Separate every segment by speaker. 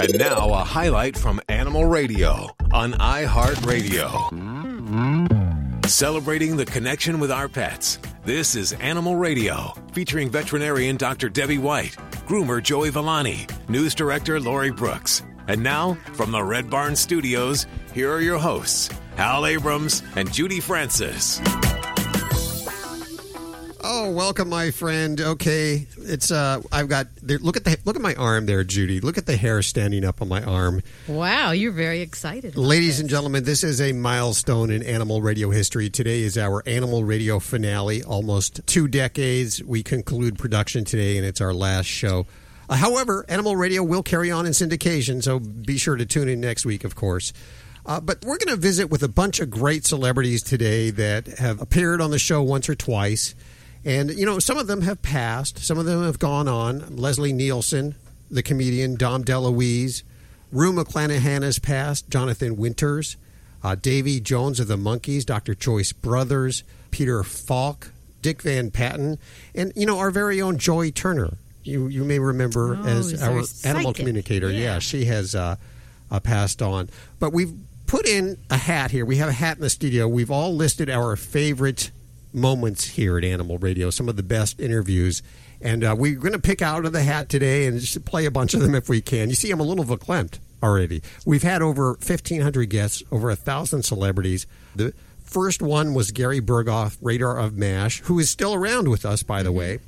Speaker 1: And now, a highlight from Animal Radio on iHeartRadio. Celebrating the connection with our pets. This is Animal Radio, featuring veterinarian Dr. Debbie White, groomer Joey Villani, news director Lori Brooks. And now, from the Red Barn Studios, here are your hosts, Hal Abrams and Judy Francis.
Speaker 2: Oh, welcome, my friend. Okay, it's uh, I've got there, look at the look at my arm there, Judy. Look at the hair standing up on my arm.
Speaker 3: Wow, you're very excited.
Speaker 2: Ladies
Speaker 3: this.
Speaker 2: and gentlemen, this is a milestone in animal radio history. Today is our animal radio finale. Almost two decades. We conclude production today, and it's our last show. Uh, however, animal radio will carry on in syndication, so be sure to tune in next week, of course. Uh, but we're going to visit with a bunch of great celebrities today that have appeared on the show once or twice. And, you know, some of them have passed, some of them have gone on. Leslie Nielsen, the comedian, Dom DeLuise, Rue McClanahan has passed, Jonathan Winters, uh, Davy Jones of the Monkees, Dr. Joyce Brothers, Peter Falk, Dick Van Patten, and, you know, our very own Joy Turner. You, you may remember
Speaker 3: Oh,
Speaker 2: as our
Speaker 3: our
Speaker 2: animal communicator. Yeah,
Speaker 3: Yeah.
Speaker 2: she has uh, uh, passed on. But we've put in a hat here. We have a hat in the studio. We've all listed our favorite moments here at Animal Radio, some of the best interviews. And uh, we're going to pick out of the hat today and just play a bunch of them if we can. You see, I'm a little verklempt already. We've had over 1,500 guests, over a 1,000 celebrities. The first one was Gary Burghoff, Radar of MASH, who is still around with us, by the way.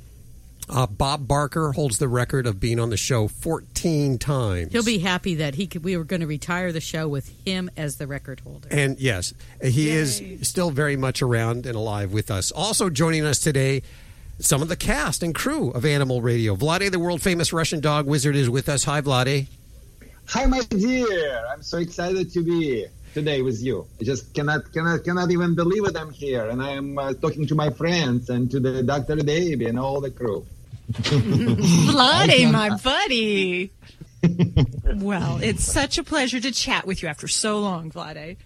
Speaker 2: Uh, Bob Barker holds the record of being on the show 14 times.
Speaker 3: He'll be happy that he could. We were going to retire the show with him as the record holder.
Speaker 2: And yes, he is still very much around and alive with us. Also joining us today, some of the cast and crew of Animal Radio. Vlade, the world famous Russian dog wizard, is with us. Hi, Vlade.
Speaker 4: Hi, my dear. I'm so excited to be today with you. I just cannot, cannot, cannot even believe it. I'm here, and I am uh, talking to my friends and to the Dr. Davey and all the crew.
Speaker 5: Bloody, my buddy. well, it's such a pleasure to chat with you after so long, Vlade.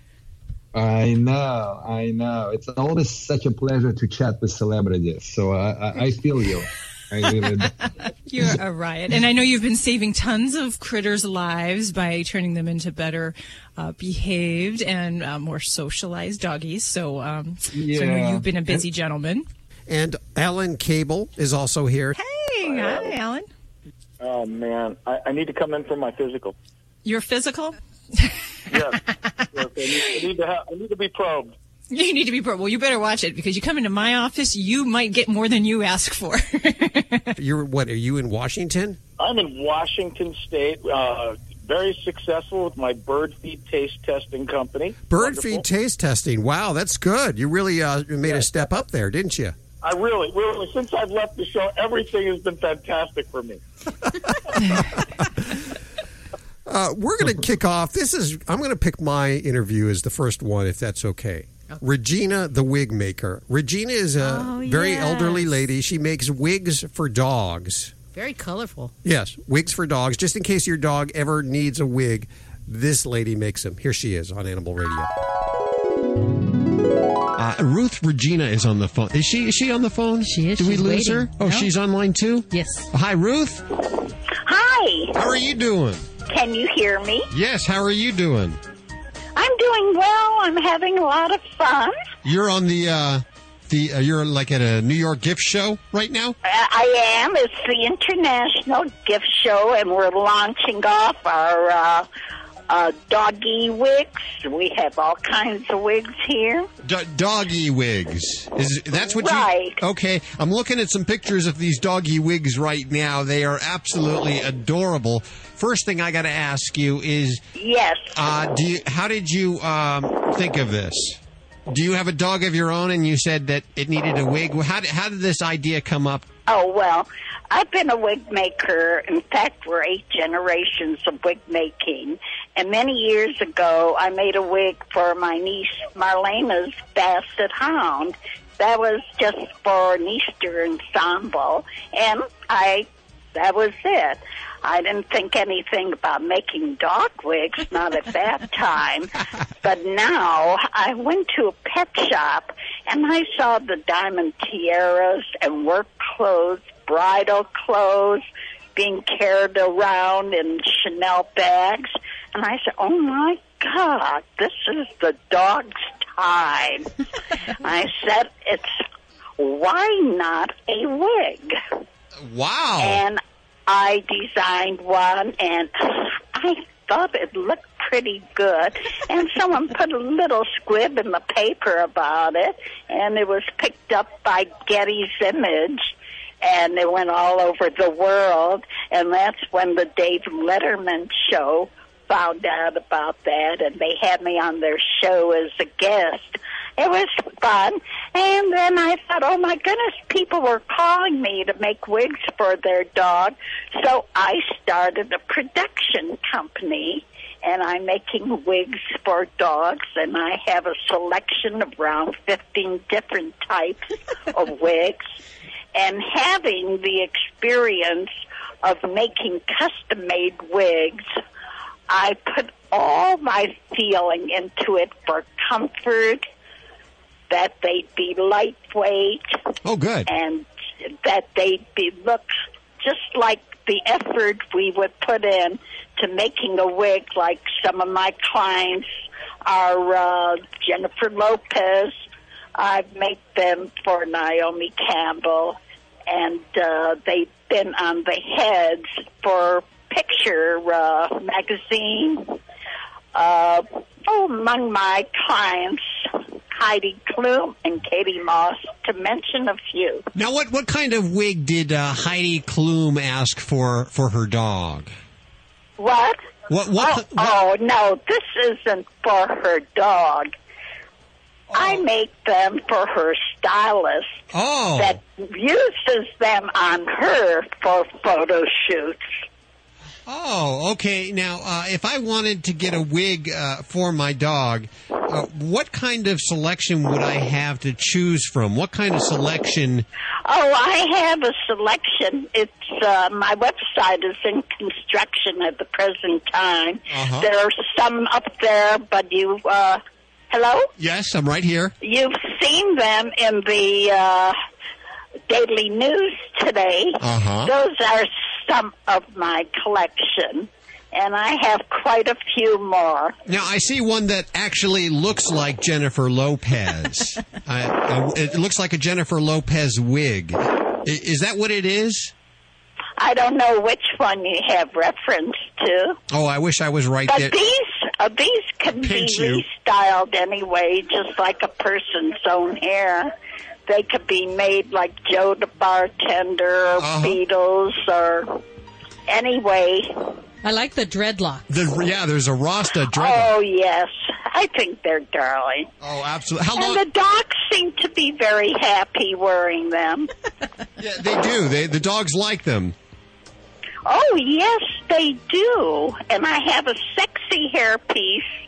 Speaker 4: I know, I know. It's always such a pleasure to chat with celebrities. So I, I, I feel you. I really.
Speaker 5: You're a riot. And I know you've been saving tons of critters' lives by turning them into better uh, behaved and uh, more socialized doggies. So, um, so I know you've been a busy gentleman.
Speaker 2: And Alan Cable is also here.
Speaker 5: Hey, hi, Alan.
Speaker 6: Oh man, I, I need to come in for my physical.
Speaker 5: You're physical?
Speaker 6: Yes, yes I, need, I need to. Have, I need to be probed.
Speaker 5: You need to be probed. Well, you better watch it because you come into my office, you might get more than you ask for.
Speaker 2: You're what? Are you in Washington?
Speaker 6: I'm in Washington State. Uh, very successful with my bird feed taste testing company.
Speaker 2: Bird
Speaker 6: Wonderful.
Speaker 2: feed taste testing. Wow, that's good. You really uh, made a step up there, didn't you?
Speaker 6: I really, really, since I've left the show, everything has been fantastic for me.
Speaker 2: Uh, we're going to kick off. This is I'm going to pick my interview as the first one, if that's okay. Regina, the wig maker. Regina is a
Speaker 3: Oh,
Speaker 2: very
Speaker 3: yes.
Speaker 2: elderly lady. She makes wigs for dogs.
Speaker 3: Very colorful.
Speaker 2: Yes, wigs for dogs. Just in case your dog ever needs a wig, this lady makes them. Here she is on Animal Radio. Uh, Ruth Regina is on the phone. Is she? Is she on the phone?
Speaker 3: She is.
Speaker 2: Did we lose
Speaker 3: waiting.
Speaker 2: her? Oh,
Speaker 3: No.
Speaker 2: she's online too.
Speaker 3: Yes.
Speaker 2: Hi, Ruth.
Speaker 7: Hi,
Speaker 2: How are you doing?
Speaker 7: can you hear me?
Speaker 2: Yes. How are you doing?
Speaker 7: I'm doing well. I'm having a lot of fun.
Speaker 2: You're on the uh, the uh, you're like at a New York gift show right now.
Speaker 7: I I am. It's the International Gift Show, and we're launching off our uh, doggy wigs. We have all kinds of wigs here.
Speaker 2: D- doggy wigs. Is that's what
Speaker 7: Right.
Speaker 2: you? Okay, I'm looking at some pictures of these doggy wigs right now. They are absolutely adorable. First thing I got to ask you is,
Speaker 7: Yes.
Speaker 2: uh, do you, how did you um, think of this? Do you have a dog of your own, and you said that it needed a wig? How did, how did this idea come up?
Speaker 7: Oh, well, I've been a wig maker. In fact, we're eight generations of wig making. And many years ago, I made a wig for my niece Marlena's Basset Hound. That was just for an Easter ensemble. And I, that was it. I didn't think anything about making dog wigs, not at that time. But now I went to a pet shop and I saw the diamond tiaras and work clothes, bridal clothes, being carried around in Chanel bags. And I said, oh my God, this is the dog's time. I said, it's why not a wig?
Speaker 8: Wow.
Speaker 7: And I designed one and I thought it looked pretty good. And someone put a little squib in the paper about it and it was picked up by Getty's Image and it went all over the world and that's when the Dave Letterman show found out about that and they had me on their show as a guest. It was fun. And then I thought, oh my goodness, people were calling me to make wigs for their dog. So I started a production company and I'm making wigs for dogs and I have a selection of around 15 different types of wigs and having the experience of making custom made wigs I put all my feeling into it for comfort, that they'd be lightweight,
Speaker 8: oh, good.
Speaker 7: and that they'd be look just like the effort we would put in to making a wig. Like some of my clients are uh, Jennifer Lopez. I've made them for Naomi Campbell, and uh, they've been on the heads for Picture uh, magazine. Uh, oh, among my clients, Heidi Klum and Katie Moss, to mention a few.
Speaker 8: Now, what, what kind of wig did uh, Heidi Klum ask for for her dog?
Speaker 7: What?
Speaker 8: What? What?
Speaker 7: Oh,
Speaker 8: what-
Speaker 7: oh no, this isn't for her dog. I make them for her stylist
Speaker 8: oh.
Speaker 7: that uses them on her for photo shoots.
Speaker 8: Oh, okay. Now, uh, if I wanted to get a wig uh, for my dog, uh, what kind of selection would I have to choose from? What kind of selection?
Speaker 7: Oh, I have a selection. It's uh, my website is in construction at the present time.
Speaker 8: Uh-huh.
Speaker 7: There are some up there, but you, uh, hello,
Speaker 8: Yes, I'm right here.
Speaker 7: you've seen them in the uh, Daily News today.
Speaker 8: Uh-huh.
Speaker 7: Those are some of my collection, and I have quite a few more.
Speaker 8: Now, I see one that actually looks like Jennifer Lopez. I, I- it looks like a Jennifer Lopez wig. I- Is that what it is?
Speaker 7: I don't know which one you have reference to.
Speaker 8: Oh, I wish I was right
Speaker 7: But
Speaker 8: there.
Speaker 7: these uh, these can be
Speaker 8: you.
Speaker 7: restyled anyway, just like a person's own hair. They could be made like Joe the bartender or
Speaker 8: Uh-huh.
Speaker 7: Beatles or anyway.
Speaker 3: I like the dreadlock.
Speaker 8: The, yeah, there's a Rasta dreadlock.
Speaker 7: Oh yes, I think they're darling.
Speaker 8: Oh, absolutely. How
Speaker 7: And
Speaker 8: long?
Speaker 7: the dogs seem to be very happy wearing them.
Speaker 8: yeah, they do. They the dogs like them.
Speaker 7: Oh yes, they do. And I have a sexy hairpiece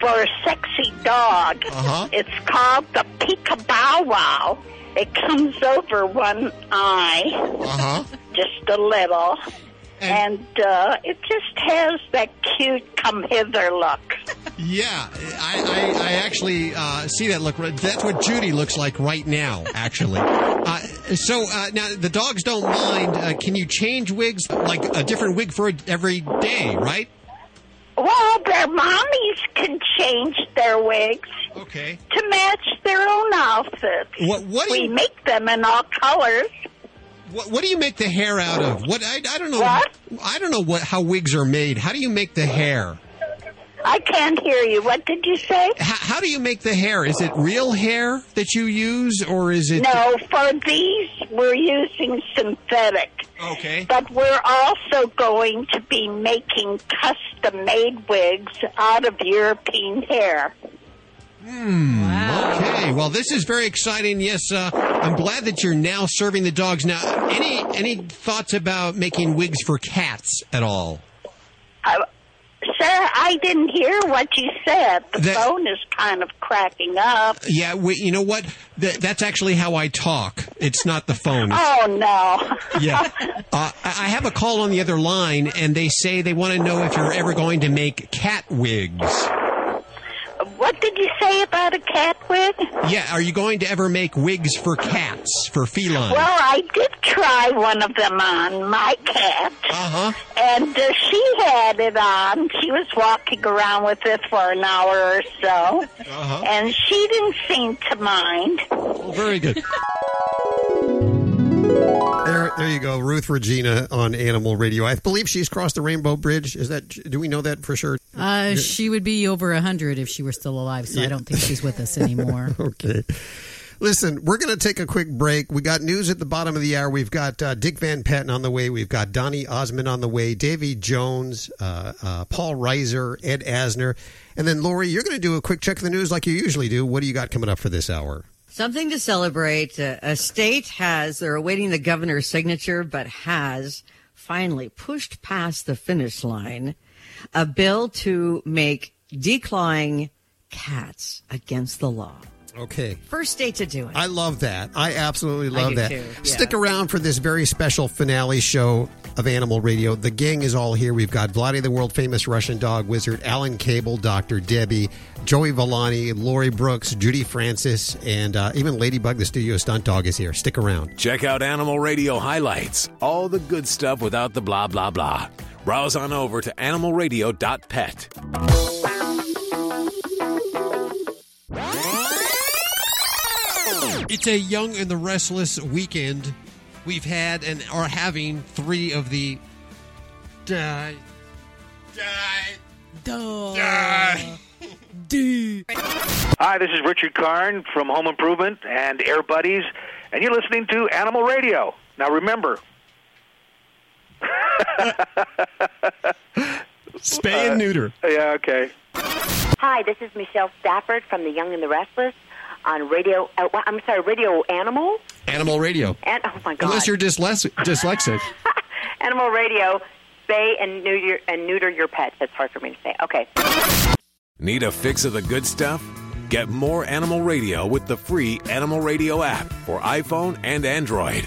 Speaker 7: for a sexy dog.
Speaker 8: Uh-huh.
Speaker 7: It's called the Peekabow Wow. It comes over one eye,
Speaker 8: Uh huh.
Speaker 7: just a little, and uh, it just has that cute come hither look.
Speaker 8: Yeah, I, I, I actually uh, see that look. That's what Judy looks like right now, actually. Uh, so uh, now the dogs don't mind. Uh, can you change wigs, like a different wig for every day, right?
Speaker 7: Well, their mommies can change their wigs
Speaker 8: Okay.
Speaker 7: to match their own outfits.
Speaker 8: What- what do
Speaker 7: we
Speaker 8: you-
Speaker 7: make them in all colors.
Speaker 8: What, what do you make the hair out of? What I, I don't know.
Speaker 7: What?
Speaker 8: I don't know what how wigs are made. How do you make the hair?
Speaker 7: I can't hear you. What did you say?
Speaker 8: How, how do you make the hair? Is it real hair that you use, or is it?
Speaker 7: No, for these we're using synthetic.
Speaker 8: Okay.
Speaker 7: But we're also going to be making custom made wigs out of European hair.
Speaker 8: Okay, well, this is very exciting. Yes, uh, I'm glad that you're now serving the dogs. Now, any any thoughts about making wigs for cats at all?
Speaker 7: Uh, sir, I didn't hear what you said. The
Speaker 8: That-
Speaker 7: phone is kind of cracking up.
Speaker 8: Yeah, we, you know what? Th- that's actually how I talk. It's not the phone.
Speaker 7: Oh no.
Speaker 8: yeah, uh, I I have a call on the other line, and they say they want to know if you're ever going to make cat wigs.
Speaker 7: What did you say? about a cat wig?
Speaker 2: Yeah, are you going to ever make wigs for cats, for felines?
Speaker 7: Well, I did try one of them on my cat.
Speaker 2: Uh huh.
Speaker 7: And uh, she had it on. She was walking around with it for an hour or so.
Speaker 2: Uh-huh.
Speaker 7: And she didn't seem to mind.
Speaker 2: Oh, very good. There, there you go, Ruth Regina on Animal Radio. I believe she's crossed the Rainbow Bridge. Is that? Do we know that for sure?
Speaker 3: Uh, she would be over a hundred if she were still alive, so I don't think she's with us anymore.
Speaker 2: Okay. Listen, we're going to take a quick break. We got news at the bottom of the hour. We've got uh, Dick Van Patten on the way. We've got Donny Osmond on the way. Davy Jones, uh, uh, Paul Reiser, Ed Asner, and then Lori. You're going to do a quick check of the news like you usually do. What do you got coming up for this hour?
Speaker 9: Something to celebrate. A state has, they're awaiting the governor's signature, but has finally pushed past the finish line a bill to make declawing cats against the law.
Speaker 2: Okay.
Speaker 9: First state to do it.
Speaker 2: I love that. I absolutely
Speaker 9: I
Speaker 2: love
Speaker 9: do
Speaker 2: that.
Speaker 9: too, yeah.
Speaker 2: Stick around for this very special finale show of Animal Radio. The gang is all here. We've got Vladi, the world famous Russian dog wizard, Alan Cable, Dr. Debbie, Joey Villani, Lori Brooks, Judy Francis, and uh, even Ladybug, the studio stunt dog, is here. Stick around.
Speaker 1: Check out Animal Radio highlights. All the good stuff without the blah, blah, blah. Browse on over to animalradio.pet.
Speaker 2: It's a young and the restless weekend. We've had and are having three of the. Die. Die.
Speaker 3: Duh.
Speaker 10: Hi, this is Richard Karn from Home Improvement and Air Buddies, and you're listening to Animal Radio. Now remember,
Speaker 2: Spay and neuter.
Speaker 10: Uh, yeah, okay.
Speaker 11: Hi, this is Michelle Stafford from The Young and the Restless on Radio. Uh, I'm sorry, Radio Animal.
Speaker 2: Animal Radio.
Speaker 11: And oh my God,
Speaker 2: Unless you're dyslexic. dyslexic.
Speaker 11: Animal Radio. Spay and neuter and neuter your pets. That's hard for me to say. Okay.
Speaker 1: Need a fix of the good stuff? Get more Animal Radio with the free Animal Radio app for iPhone and Android.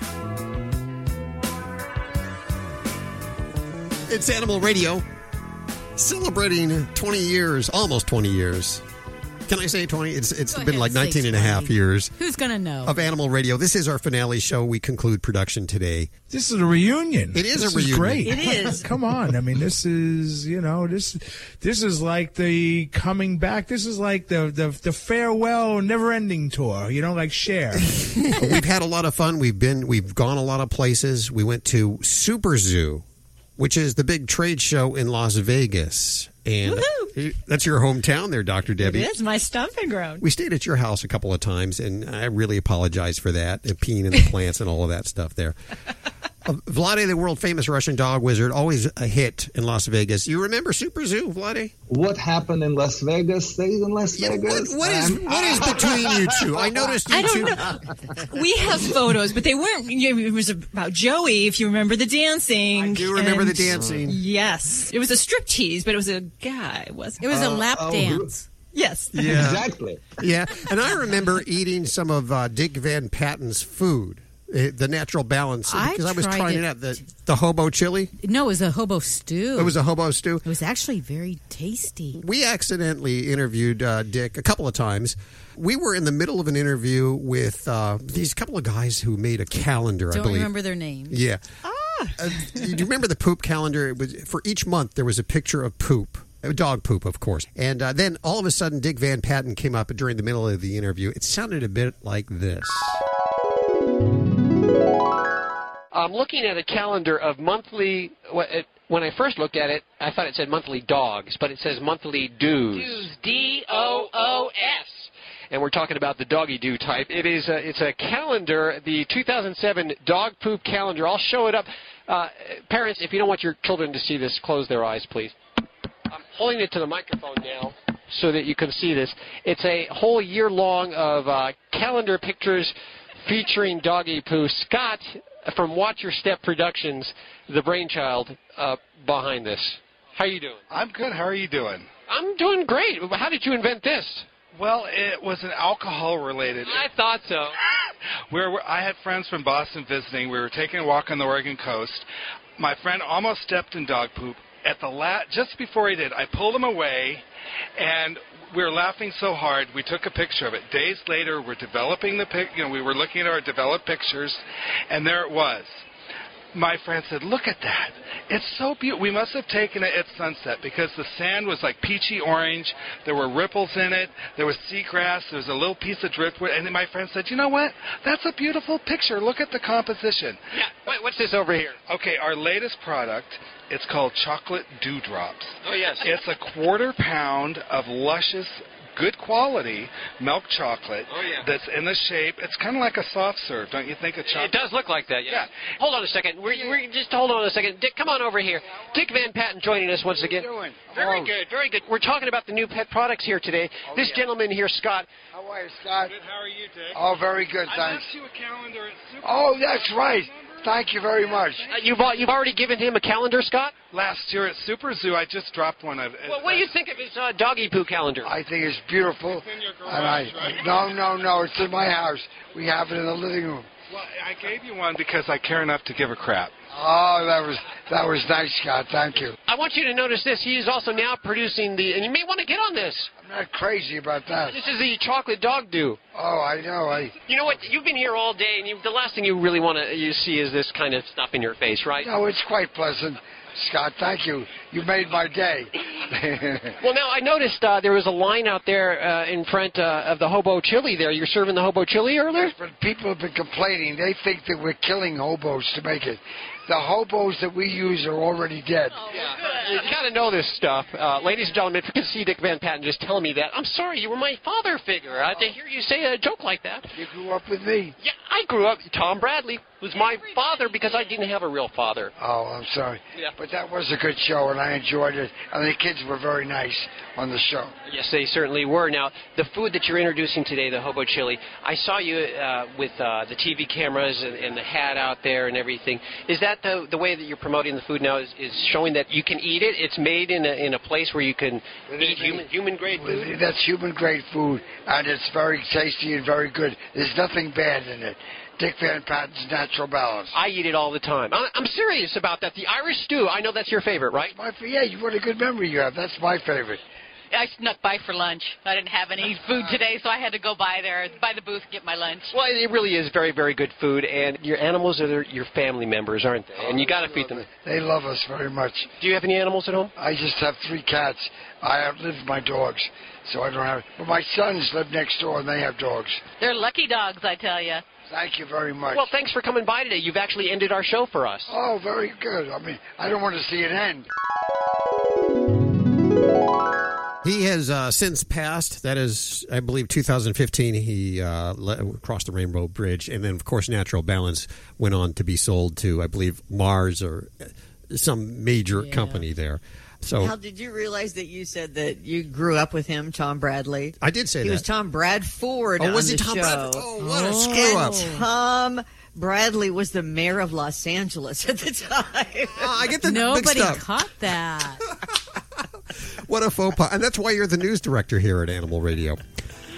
Speaker 2: It's Animal Radio, celebrating 20 years, almost 20 years. Can I say 20? It's It's
Speaker 3: Go
Speaker 2: been
Speaker 3: ahead,
Speaker 2: like
Speaker 3: say
Speaker 2: 19 and a half years
Speaker 3: Who's gonna know?
Speaker 2: of Animal Radio. This is our finale show. We conclude production today.
Speaker 12: This is a reunion.
Speaker 2: It is
Speaker 12: This
Speaker 2: a reunion.
Speaker 12: great.
Speaker 9: It is.
Speaker 12: Come on. I mean, this is you know this this is like the coming back. This is like the the, the farewell, never ending tour. You know, like Cher.
Speaker 2: we've had a lot of fun. We've been we've gone a lot of places. We went to Super Zoo, which is the big trade show in Las Vegas, and that's your hometown there, Doctor Debbie.
Speaker 5: is my stomping ground.
Speaker 2: We stayed at your house a couple of times, and I really apologize for that, and peeing in the plants and all of that stuff there. Uh, Vlade, the world famous Russian dog wizard, always a hit in Las Vegas. You remember Super Zoo, Vlade?
Speaker 4: What happened in Las Vegas stays in Las Vegas.
Speaker 2: What, what is what is between you two? I noticed you
Speaker 5: I
Speaker 2: two.
Speaker 5: don't know. We have photos, but they weren't. It was about Joey, if you remember the dancing.
Speaker 2: I do remember the dancing.
Speaker 5: Yes, it was a strip tease, but it was a guy, wasn't
Speaker 3: it
Speaker 5: it?
Speaker 3: was a lap
Speaker 4: oh,
Speaker 3: dance.
Speaker 5: Yes.
Speaker 2: Yeah.
Speaker 4: Exactly.
Speaker 2: Yeah, and I remember eating some of uh, Dick Van Patten's food, uh, the natural balance, because I, was trying it out. The, the hobo chili.
Speaker 3: No, it was a hobo stew.
Speaker 2: It was a hobo stew.
Speaker 3: It was actually very tasty.
Speaker 2: We accidentally interviewed uh, Dick a couple of times. We were in the middle of an interview with uh, these couple of guys who made a calendar. I
Speaker 3: Don't
Speaker 2: believe.
Speaker 3: remember their names.
Speaker 2: Yeah. Ah. Uh, do you remember the poop calendar? It was for each month. There was a picture of poop. uh, Dog poop, of course. And uh, then all of a sudden, Dick Van Patten came up during the middle of the interview. It sounded a bit like this.
Speaker 13: I'm looking at a calendar of monthly. When I first looked at it, I thought it said monthly dogs, but it says monthly dues. Dues, D O O S. And we're talking about the doggy do type. It is a, it's a calendar, the 2007 dog poop calendar. I'll show it up. Uh, parents, if you don't want your children to see this, close their eyes, please. I'm holding it to the microphone now so that you can see this. It's a whole year long of uh, calendar pictures featuring doggy poo. Scott from Watch Your Step Productions, the brainchild uh, behind this. How are you doing?
Speaker 14: I'm good. How are you doing?
Speaker 13: I'm doing great. How did you invent this?
Speaker 14: Well, it was an alcohol related.
Speaker 13: I thought so.
Speaker 14: Where where- I had friends from Boston visiting. We were taking a walk on the Oregon coast. My friend almost stepped in dog poop, at the la- just before he did, I pulled him away, and we were laughing so hard. We took a picture of it. Days later, we're developing the pic. You know, we were looking at our developed pictures, and there it was. My friend said, "Look at that! It's so beautiful. We must have taken it at sunset because the sand was like peachy orange. There were ripples in it. There was seagrass. There was a little piece of driftwood." And then my friend said, "You know what? That's a beautiful picture. Look at the composition."
Speaker 13: Yeah. Wait, what's this over here?
Speaker 14: Okay, our latest product. It's called chocolate dewdrops.
Speaker 13: Oh yes.
Speaker 14: It's a quarter pound of luscious, good quality milk chocolate
Speaker 13: Oh, yeah.
Speaker 14: that's in the shape. It's kind of like a soft serve, don't you think? A chocolate.
Speaker 13: It does look like that, yeah. Hold on a second. We're, we're just hold on a second. Dick, come on over here. Dick Van Patten joining us once again. Very
Speaker 15: Oh.
Speaker 13: good, very good. We're talking about the new pet products here today. Oh, this gentleman here, Scott.
Speaker 15: How are you, Scott?
Speaker 14: Good. How are you, Dick?
Speaker 15: Oh, very good,
Speaker 14: I
Speaker 15: thanks.
Speaker 14: left you a calendar at Super.
Speaker 15: Oh, that's right. Thank you very much.
Speaker 13: Uh, you've you've already given him a calendar, Scott.
Speaker 14: Last year at Super Zoo, I just dropped one. Of,
Speaker 13: Well, what do you think of his uh, doggy poo calendar?
Speaker 15: I think it's beautiful.
Speaker 14: It's in your
Speaker 15: And I,
Speaker 14: right?
Speaker 15: no, no, no. It's in my house. We have it in the living room.
Speaker 14: Well, I gave you one because I care enough to give a crap.
Speaker 15: Oh, that was that was nice, Scott. Thank you.
Speaker 13: I want you to notice this. He is also now producing the, and you may want to get on this.
Speaker 15: Not crazy about that.
Speaker 13: This is the chocolate dog dew.
Speaker 15: Oh, I know. I
Speaker 13: You know what? You've been here all day, and you, the last thing you really want to you see is this kind of stuff in your face, right?
Speaker 15: no, it's quite pleasant, Scott. Thank you. You made my day.
Speaker 13: Well, now I noticed uh, there was a line out there uh, in front uh, of the hobo chili. There, you're serving the hobo chili earlier.
Speaker 15: but people have been complaining. They think that we're killing hobos to make it. The hobos that we use are already dead.
Speaker 13: You got to know this stuff, uh, ladies and gentlemen. If you can see Dick Van Patten just telling me that, I'm sorry, you were my father figure. I Uh, to hear you say a joke like that.
Speaker 15: You grew up with me.
Speaker 13: Yeah, I grew up. Tom Bradley was my father because I didn't have a real father.
Speaker 15: Oh, I'm sorry.
Speaker 13: Yeah.
Speaker 15: But that was a good show, and I enjoyed it. And the kids were very nice on the show.
Speaker 13: Yes, they certainly were. Now, the food that you're introducing today, the hobo chili, I saw you uh, with uh, the TV cameras and, and the hat out there and everything. Is that the the way that you're promoting the food now? Is, is showing that you can eat it? It's made in a in a place where you can eat human human grade food.
Speaker 15: That's human grade food, and it's very tasty and very good. There's nothing bad in it. Dick Van Patten's Natural Balance.
Speaker 13: I eat it all the time. I, I'm serious about that. The Irish stew. I know that's your favorite, right?
Speaker 15: My, yeah, what a good memory you have. That's my favorite.
Speaker 16: I snuck by for lunch. I didn't have any food today, so I had to go by there, by the booth, get my lunch.
Speaker 13: Well, it really is very, very good food, and your animals are their- your family members, aren't they? And you got to feed them.
Speaker 15: They love us very much.
Speaker 13: Do you have any animals at home?
Speaker 15: I just have three cats. I outlived my dogs, so I don't have. But my sons live next door, and they have dogs.
Speaker 16: They're lucky dogs, I tell you.
Speaker 15: Thank you very much.
Speaker 13: Well, thanks for coming by today. You've actually ended our show for us.
Speaker 15: Oh, very good. I mean, I don't want to see it end.
Speaker 2: He has uh, since passed. That is, I believe, 2015. He uh, le- crossed the Rainbow Bridge, and then, of course, Natural Balance went on to be sold to, I believe, Mars or uh, some major company there. So
Speaker 9: Hal, did you realize that you said that you grew up with him, Tom Bradley?
Speaker 2: I did say
Speaker 9: he
Speaker 2: that.
Speaker 9: was Tom Bradford.
Speaker 2: Oh, was
Speaker 9: on
Speaker 2: he
Speaker 9: the
Speaker 2: Tom
Speaker 9: show.
Speaker 2: Bradford? Oh, what a screw up.
Speaker 9: And Tom Bradley was the mayor of Los Angeles at the time.
Speaker 2: Oh, I get the
Speaker 3: Nobody
Speaker 2: mixed up.
Speaker 3: caught that.
Speaker 2: What a faux pas. And that's why you're the news director here at Animal Radio.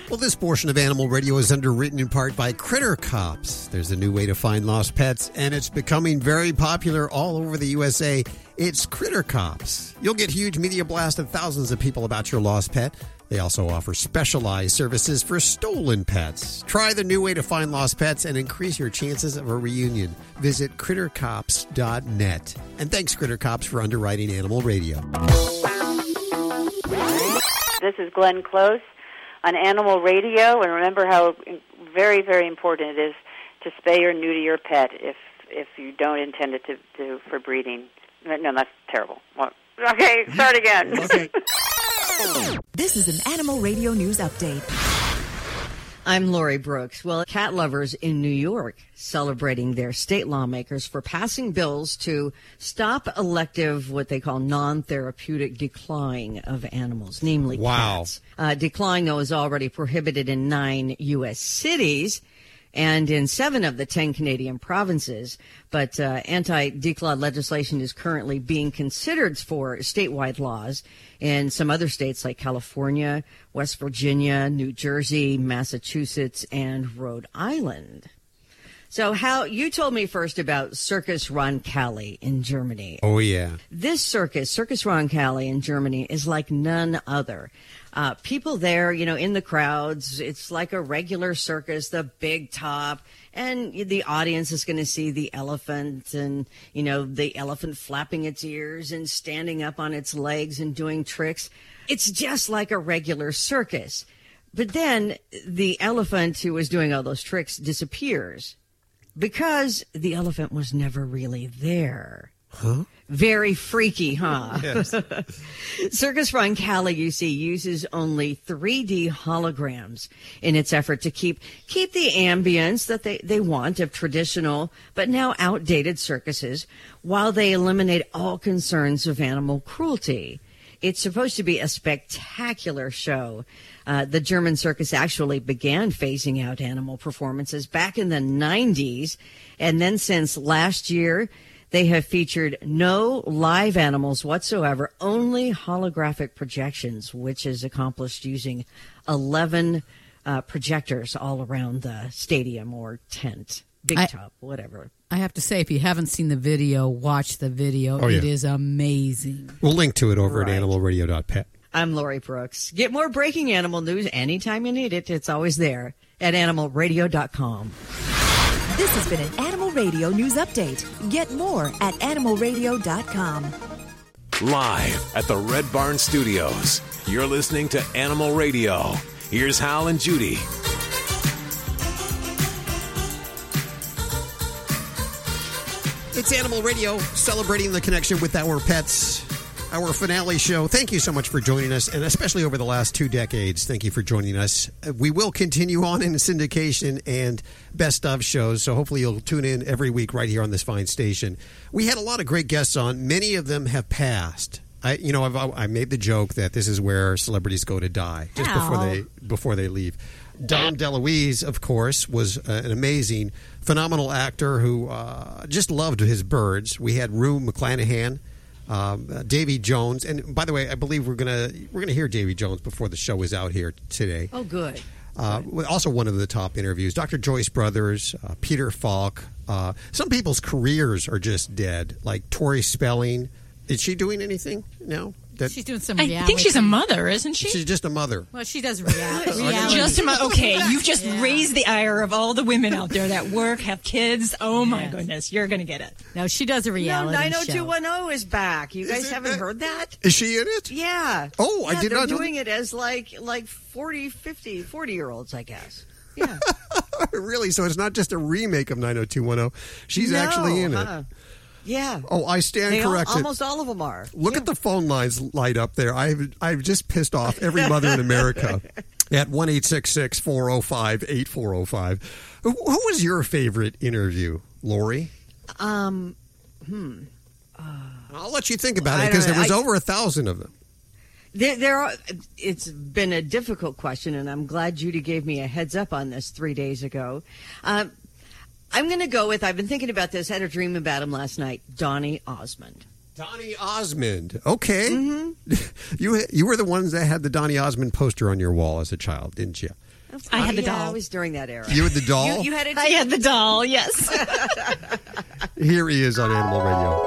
Speaker 2: Well, this portion of Animal Radio is underwritten in part by Critter Cops. There's a new way to find lost pets, and it's becoming very popular all over the USA. It's Critter Cops. You'll get huge media blast of thousands of people about your lost pet. They also offer specialized services for stolen pets. Try the new way to find lost pets and increase your chances of a reunion. Visit crittercops.net. And thanks, Critter Cops, for underwriting Animal Radio.
Speaker 17: This is Glenn Close on Animal Radio, and remember how very, very important it is to spay or neuter your pet if if you don't intend it to, to for breeding. No, that's terrible. Okay, start again. okay.
Speaker 18: This is an Animal Radio News Update.
Speaker 9: I'm Lori Brooks. Well, cat lovers in New York celebrating their state lawmakers for passing bills to stop elective, what they call non-therapeutic declawing of animals, namely
Speaker 2: Wow.
Speaker 9: cats. Uh, declawing, though, is already prohibited in nine U.S. cities and in seven of the ten Canadian provinces. But uh, anti-declaw legislation is currently being considered for statewide laws in some other states like California, West Virginia, New Jersey, Massachusetts, and Rhode Island. So, how you told me first about Circus Roncalli in Germany.
Speaker 2: Oh yeah.
Speaker 9: This circus, Circus Roncalli in Germany, is like none other. Uh, people there, you know, in the crowds, it's like a regular circus, the big top, and the audience is going to see the elephant and, you know, the elephant flapping its ears and standing up on its legs and doing tricks. It's just like a regular circus. But then the elephant who was doing all those tricks disappears because the elephant was never really there.
Speaker 2: Huh?
Speaker 9: Very freaky, huh?
Speaker 2: Yes.
Speaker 9: Circus Roncalli, you see, uses only 3D holograms in its effort to keep keep the ambience that they, they want of traditional but now outdated circuses while they eliminate all concerns of animal cruelty. It's supposed to be a spectacular show. Uh, the German circus actually began phasing out animal performances back in the 90s. And then since last year, they have featured no live animals whatsoever, only holographic projections, which is accomplished using 11 uh, projectors all around the stadium or tent, big
Speaker 3: I-
Speaker 9: top, whatever.
Speaker 3: I have to say, if you haven't seen the video, watch the video.
Speaker 2: Oh, yeah.
Speaker 3: It is amazing.
Speaker 2: We'll link to it over
Speaker 9: Right.
Speaker 2: at animalradio.pet.
Speaker 9: I'm Lori Brooks. Get more breaking animal news anytime you need it. It's always there at animalradio.com.
Speaker 18: This has been an Animal Radio News Update. Get more at animalradio.com.
Speaker 1: Live at the Red Barn Studios. You're listening to Animal Radio. Here's Hal and Judy.
Speaker 2: It's Animal Radio, celebrating the connection with our pets. Our finale show. Thank you so much for joining us, and especially over the last two decades. Thank you for joining us. Uh, We will continue on in syndication and best of shows, so hopefully you'll tune in every week right here on this fine station. We had a lot of great guests on. Many of them have passed. I, you know, I've, I made the joke that this is where celebrities go to die just before they before they leave. Dom DeLuise, of course, was uh, an amazing, phenomenal actor who uh, just loved his birds. We had Rue McClanahan, um, uh, Davy Jones, and by the way, I believe we're gonna we're gonna hear Davy Jones before the show is out here today.
Speaker 9: Oh, good.
Speaker 2: Uh, also, one of the top interviews, Dr. Joyce Brothers, uh, Peter Falk. Uh, some people's careers are just dead, like Tori Spelling. Is she doing anything now? That
Speaker 3: She's doing some
Speaker 5: I
Speaker 3: reality.
Speaker 5: think she's a mother, isn't she?
Speaker 2: she's just a mother.
Speaker 3: Well, she does reality.
Speaker 5: Just a mo- okay. You've just raised the ire of all the women out there that work, have kids. Oh my goodness, you're gonna get it.
Speaker 3: No, she does a reality show.
Speaker 9: 90210 is back. You guys haven't heard that?
Speaker 2: Is she in it?
Speaker 9: Yeah.
Speaker 2: Oh, I
Speaker 9: Yeah,
Speaker 2: did
Speaker 9: they're
Speaker 2: not know
Speaker 9: doing it as like like 40, 50, 40 year olds, I guess. Yeah.
Speaker 2: really? So it's not just a remake of 90210. She's
Speaker 9: No,
Speaker 2: actually in
Speaker 9: huh.
Speaker 2: it. Uh-uh.
Speaker 9: Yeah.
Speaker 2: Oh, I stand
Speaker 9: They all-
Speaker 2: corrected.
Speaker 9: almost all of them are.
Speaker 2: Look at the phone lines light up there. I've I've just pissed off every mother in America at one eight six six four zero five eight four zero five. Who was your favorite interview, Lori?
Speaker 9: Um, hmm.
Speaker 2: I'll let you think about it because there was.
Speaker 9: I-
Speaker 2: over a thousand of them.
Speaker 9: There, there are, it's been a difficult question, and I'm glad Judy gave me a heads up on this three days ago. Um, I'm going to go with, I've been thinking about this, had a dream about him last night, Donny Osmond.
Speaker 2: Donny Osmond. Okay,
Speaker 9: Mm-hmm.
Speaker 2: you you were the ones that had the Donny Osmond poster on your wall as a child, didn't you?
Speaker 5: I had the
Speaker 9: yeah,
Speaker 5: doll.
Speaker 9: I was during that era.
Speaker 2: You had the doll?
Speaker 9: You, you had it.
Speaker 5: I had the doll. Yes.
Speaker 2: Here he is on Animal Radio.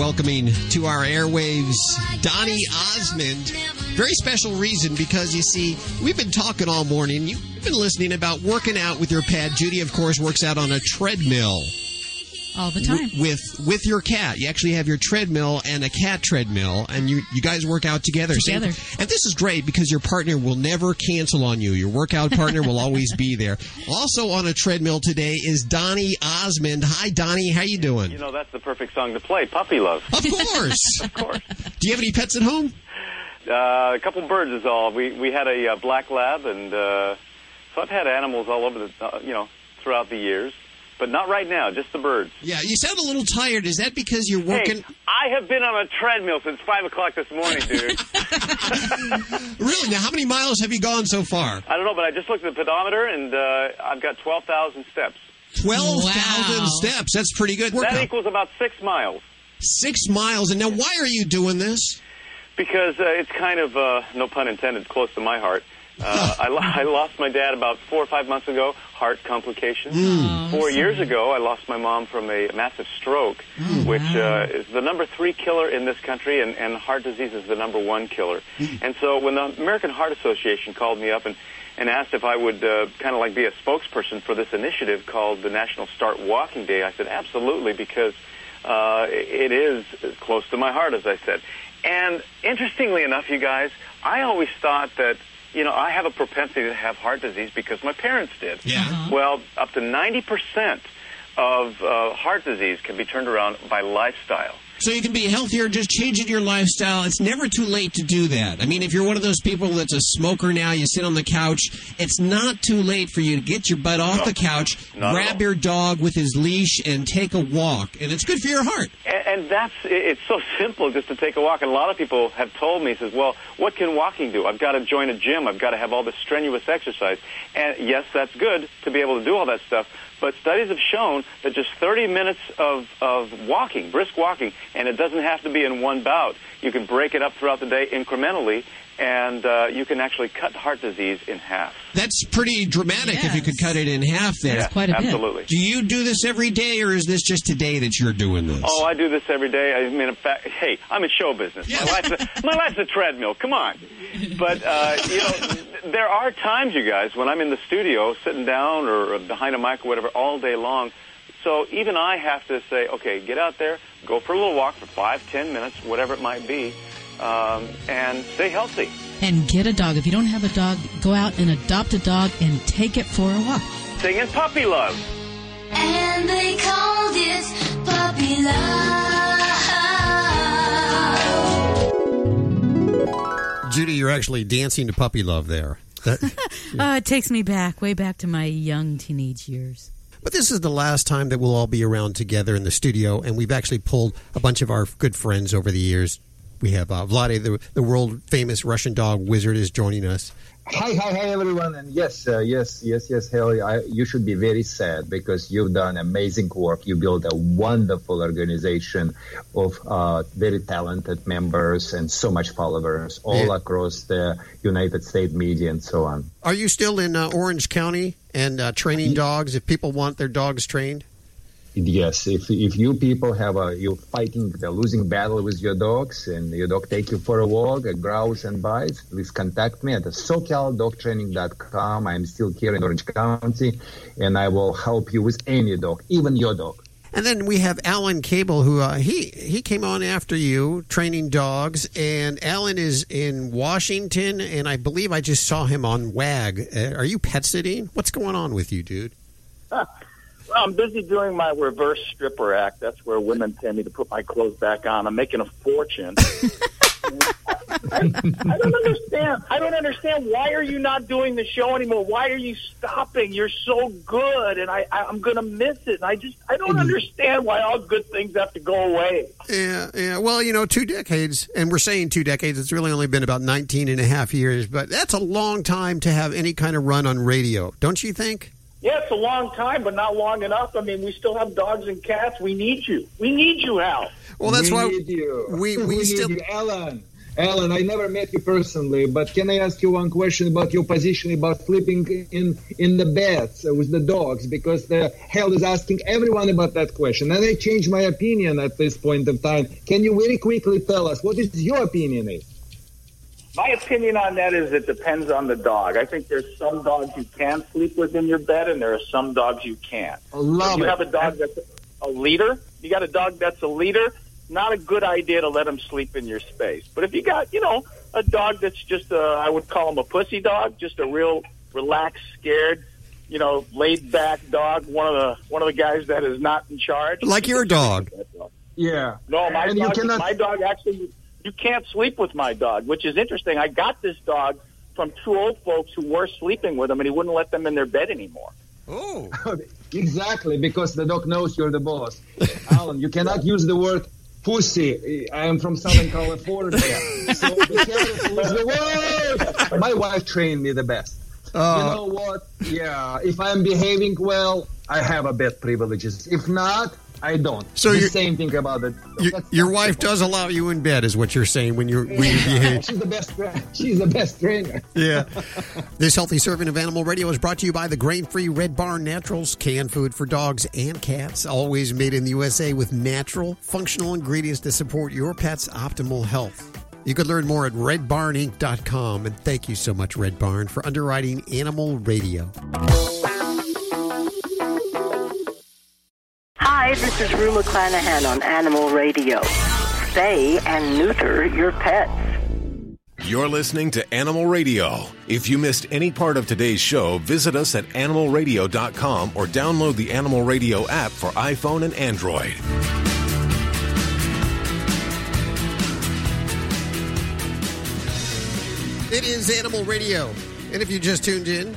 Speaker 8: Welcoming to our airwaves Donny Osmond. Very special reason because you see, we've been talking all morning. You've been listening about working out with your pad. Judy, of course, works out on a treadmill.
Speaker 3: All the time.
Speaker 8: W- with with your cat. You actually have your treadmill and a cat treadmill, and you you guys work out together. Same-
Speaker 3: Together.
Speaker 8: and this is great because your partner will never cancel on you. Your workout partner will always be there. Also on a treadmill today is Donny Osmond. Hi, Donny. How you doing?
Speaker 19: You know, that's the perfect song to play, Puppy Love.
Speaker 8: Of course.
Speaker 19: of course.
Speaker 8: Do you have any pets at home?
Speaker 19: Uh, a couple birds is all. We we had a uh, black lab, and uh, so I've had animals all over the, uh, you know, throughout the years, but not right now. Just the birds.
Speaker 8: Yeah, you sound a little tired. Is that because you're working?
Speaker 19: Hey, I have been on a treadmill since five o'clock this morning, dude.
Speaker 8: Really? Now, how many miles have you gone so far?
Speaker 19: I don't know, but I just looked at the pedometer, and uh, I've got twelve thousand steps.
Speaker 8: Twelve thousand steps. That's pretty good.
Speaker 19: That equals about six miles.
Speaker 8: Six miles. And now, why are you doing this?
Speaker 19: because uh, it's kind of, uh, no pun intended, close to my heart. Uh, I, lo- I lost my dad about four or five months ago, heart complications.
Speaker 20: Mm.
Speaker 19: Four years ago, I lost my mom from a massive stroke, which uh, is the number three killer in this country, and, and heart disease is the number one killer. And so when the American Heart Association called me up and, and asked if I would uh, kind of like be a spokesperson for this initiative called the National Start Walking Day, I said absolutely because uh, it is close to my heart, as I said. And interestingly enough, you guys, I always thought that, you know, I have a propensity to have heart disease because my parents did.
Speaker 8: Yeah.
Speaker 19: Well, up to 90% of uh, heart disease can be turned around by lifestyle.
Speaker 8: So you can be healthier just changing your lifestyle. It's never too late to do that. I mean, if you're one of those people that's a smoker now, you sit on the couch, it's not too late for you to get your butt off the couch, grab your dog with his leash, and take a walk. And it's good for your heart.
Speaker 19: And, and that's, it's so simple just to take a walk. And a lot of people have told me, says, "Well, what can walking do? I've got to join a gym. I've got to have all this strenuous exercise." And yes, that's good to be able to do all that stuff. But studies have shown that just 30 minutes of, of walking, brisk walking, and it doesn't have to be in one bout. You can break it up throughout the day incrementally, and uh, you can actually cut heart disease in half.
Speaker 8: That's pretty dramatic if you could cut it in half there.
Speaker 19: That's quite a bit. absolutely.
Speaker 8: Do you do this every day, or is this just today that you're doing this?
Speaker 19: Oh, I do this every day. I mean, in fact, hey, I'm in show business. My life's a, my life's a treadmill. Come on. But uh, you know, there are times, you guys, when I'm in the studio, sitting down or behind a mic or whatever, all day long. So even I have to say, okay, get out there, go for a little walk for five, ten minutes, whatever it might be, um, and stay healthy.
Speaker 3: And get a dog. If you don't have a dog, go out and adopt a dog and take it for a walk.
Speaker 19: Singing puppy love.
Speaker 20: And they called it puppy love.
Speaker 2: Judy, you're actually dancing to puppy love there. That-
Speaker 3: Uh, it takes me back, way back to my young teenage years.
Speaker 2: But this is the last time that we'll all be around together in the studio, and we've actually pulled a bunch of our good friends over the years. We have uh, Vlade, the, the world famous Russian dog wizard, is joining us.
Speaker 4: Hi, hi, hi, everyone. And yes, uh, yes, yes, yes, Haley, I, you should be very sad because you've done amazing work. You built a wonderful organization of uh, very talented members and so much followers all
Speaker 2: Yeah.
Speaker 4: across the United States media and so on.
Speaker 2: Are you still in uh, Orange County and uh, training dogs if people want their dogs trained?
Speaker 4: Yes, if if you people have a you're fighting the losing battle with your dogs and your dog take you for a walk, a growls and bites, please contact me at socaldogtraining.com. I'm still here in Orange County, and I will help you with any dog, even your dog.
Speaker 2: And then we have Alan Cable, who uh, he he came on after you training dogs, and Alan is in Washington, and I believe I just saw him on WAG. Uh, are you pet sitting? What's going on with you, dude?
Speaker 21: Well, I'm busy doing my reverse stripper act. That's where women pay me to put my clothes back on. I'm making a fortune. I, I don't understand. I don't understand. Why are you not doing the show anymore? Why are you stopping? You're so good, and I, I I'm gonna miss it. And I just I don't mm-hmm. understand why all good things have to go away.
Speaker 2: Yeah, yeah. Well, you know, two decades, and we're saying two decades. It's really only been about 19 and a half years, but that's a long time to have any kind of run on radio, don't you think?
Speaker 21: Yeah, it's a long time, but not long enough. I mean, we still have dogs and cats. We need you. We need you, Hal.
Speaker 2: Well, that's
Speaker 4: we
Speaker 2: why
Speaker 4: need you.
Speaker 2: we- we
Speaker 4: need
Speaker 2: still-
Speaker 4: you. Alan. Alan, I never met you personally, but can I ask you one question about your position about sleeping in in the beds with the dogs? Because the hell is asking everyone about that question, and I changed my opinion at this point of time. Can you very quickly tell us what is your opinion? Is
Speaker 21: My opinion on that is it depends on the dog. I think there's some dogs you can sleep with in your bed, and there are some dogs you can't.
Speaker 4: love
Speaker 21: if you
Speaker 4: it.
Speaker 21: have a dog that's a leader, you got a dog that's a leader, not a good idea to let him sleep in your space. But if you got, you know, a dog that's just a, I would call him a pussy dog, just a real relaxed, scared, you know, laid back dog, one of the one of the guys that is not in charge.
Speaker 2: Like your dog.
Speaker 4: Yeah.
Speaker 21: No, my
Speaker 4: And you
Speaker 21: dog.
Speaker 4: cannot-
Speaker 21: My dog actually. You can't sleep with my dog, which is interesting. I got this dog from two old folks who were sleeping with him, and he wouldn't let them in their bed anymore.
Speaker 2: Oh.
Speaker 4: exactly because the dog knows you're the boss. Alan, you cannot use the word pussy. I am from Southern California, so be careful with the word. My wife trained me the best. you
Speaker 2: Uh,
Speaker 4: know what? Yeah, if I'm behaving well, I have a bed privileges. If not, I don't.
Speaker 2: So
Speaker 4: the
Speaker 2: you're-
Speaker 4: same thing about it.
Speaker 2: Your, your wife does allow you in bed, is what you're saying when you're when you behave.
Speaker 4: she's the best. She's the best trainer.
Speaker 2: Yeah. This healthy serving of Animal Radio is brought to you by the grain free Red Barn Naturals, canned food for dogs and cats, always made in the USA with natural, functional ingredients to support your pet's optimal health. You could learn more at redbarninc.com. And thank you so much, Red Barn, for underwriting Animal Radio.
Speaker 22: Hi, this is Rue McClanahan on Animal Radio. Spay and neuter your pets.
Speaker 1: You're listening to Animal Radio. If you missed any part of today's show, visit us at animalradio.com or download the Animal Radio app for iPhone and Android.
Speaker 2: It is Animal Radio. And if you just tuned in,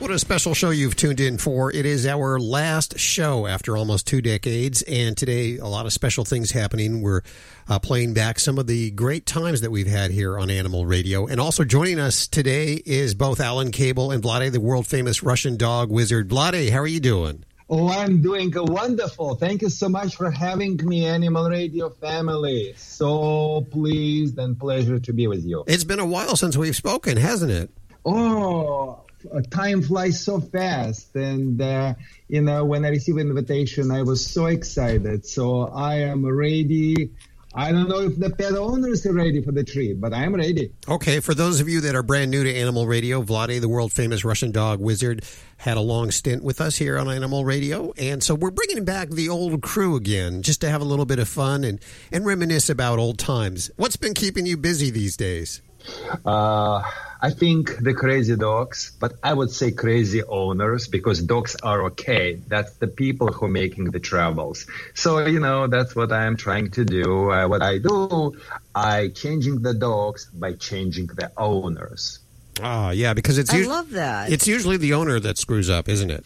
Speaker 2: what a special show you've tuned in for. It is our last show after almost two decades. And today, a lot of special things happening. We're uh, playing back some of the great times that we've had here on Animal Radio. And also joining us today is both Alan Cable and Vlade, the world famous Russian dog wizard. Vlade, how are you doing?
Speaker 4: Oh, I'm doing wonderful. Thank you so much for having me, Animal Radio family. So pleased and pleasure to be with you.
Speaker 2: It's been a while since we've spoken, hasn't it?
Speaker 4: Oh, uh, time flies so fast. And, uh, you know, when I received an invitation, I was so excited. So I am ready. I don't know if the pet owners are ready for the trip, but I'm ready.
Speaker 2: Okay, for those of you that are brand new to Animal Radio, Vlade, the world famous Russian dog wizard, had a long stint with us here on Animal Radio. And so we're bringing back the old crew again just to have a little bit of fun and, and reminisce about old times. What's been keeping you busy these days?
Speaker 4: Uh, I think the crazy dogs, but I would say crazy owners because dogs are okay. That's the people who are making the troubles. So, you know, that's what I am trying to do. Uh, what I do, I changing the dogs by changing the owners.
Speaker 2: Ah, yeah, because it's
Speaker 9: I
Speaker 2: usu-
Speaker 9: love that.
Speaker 2: It's usually the owner that screws up, isn't it?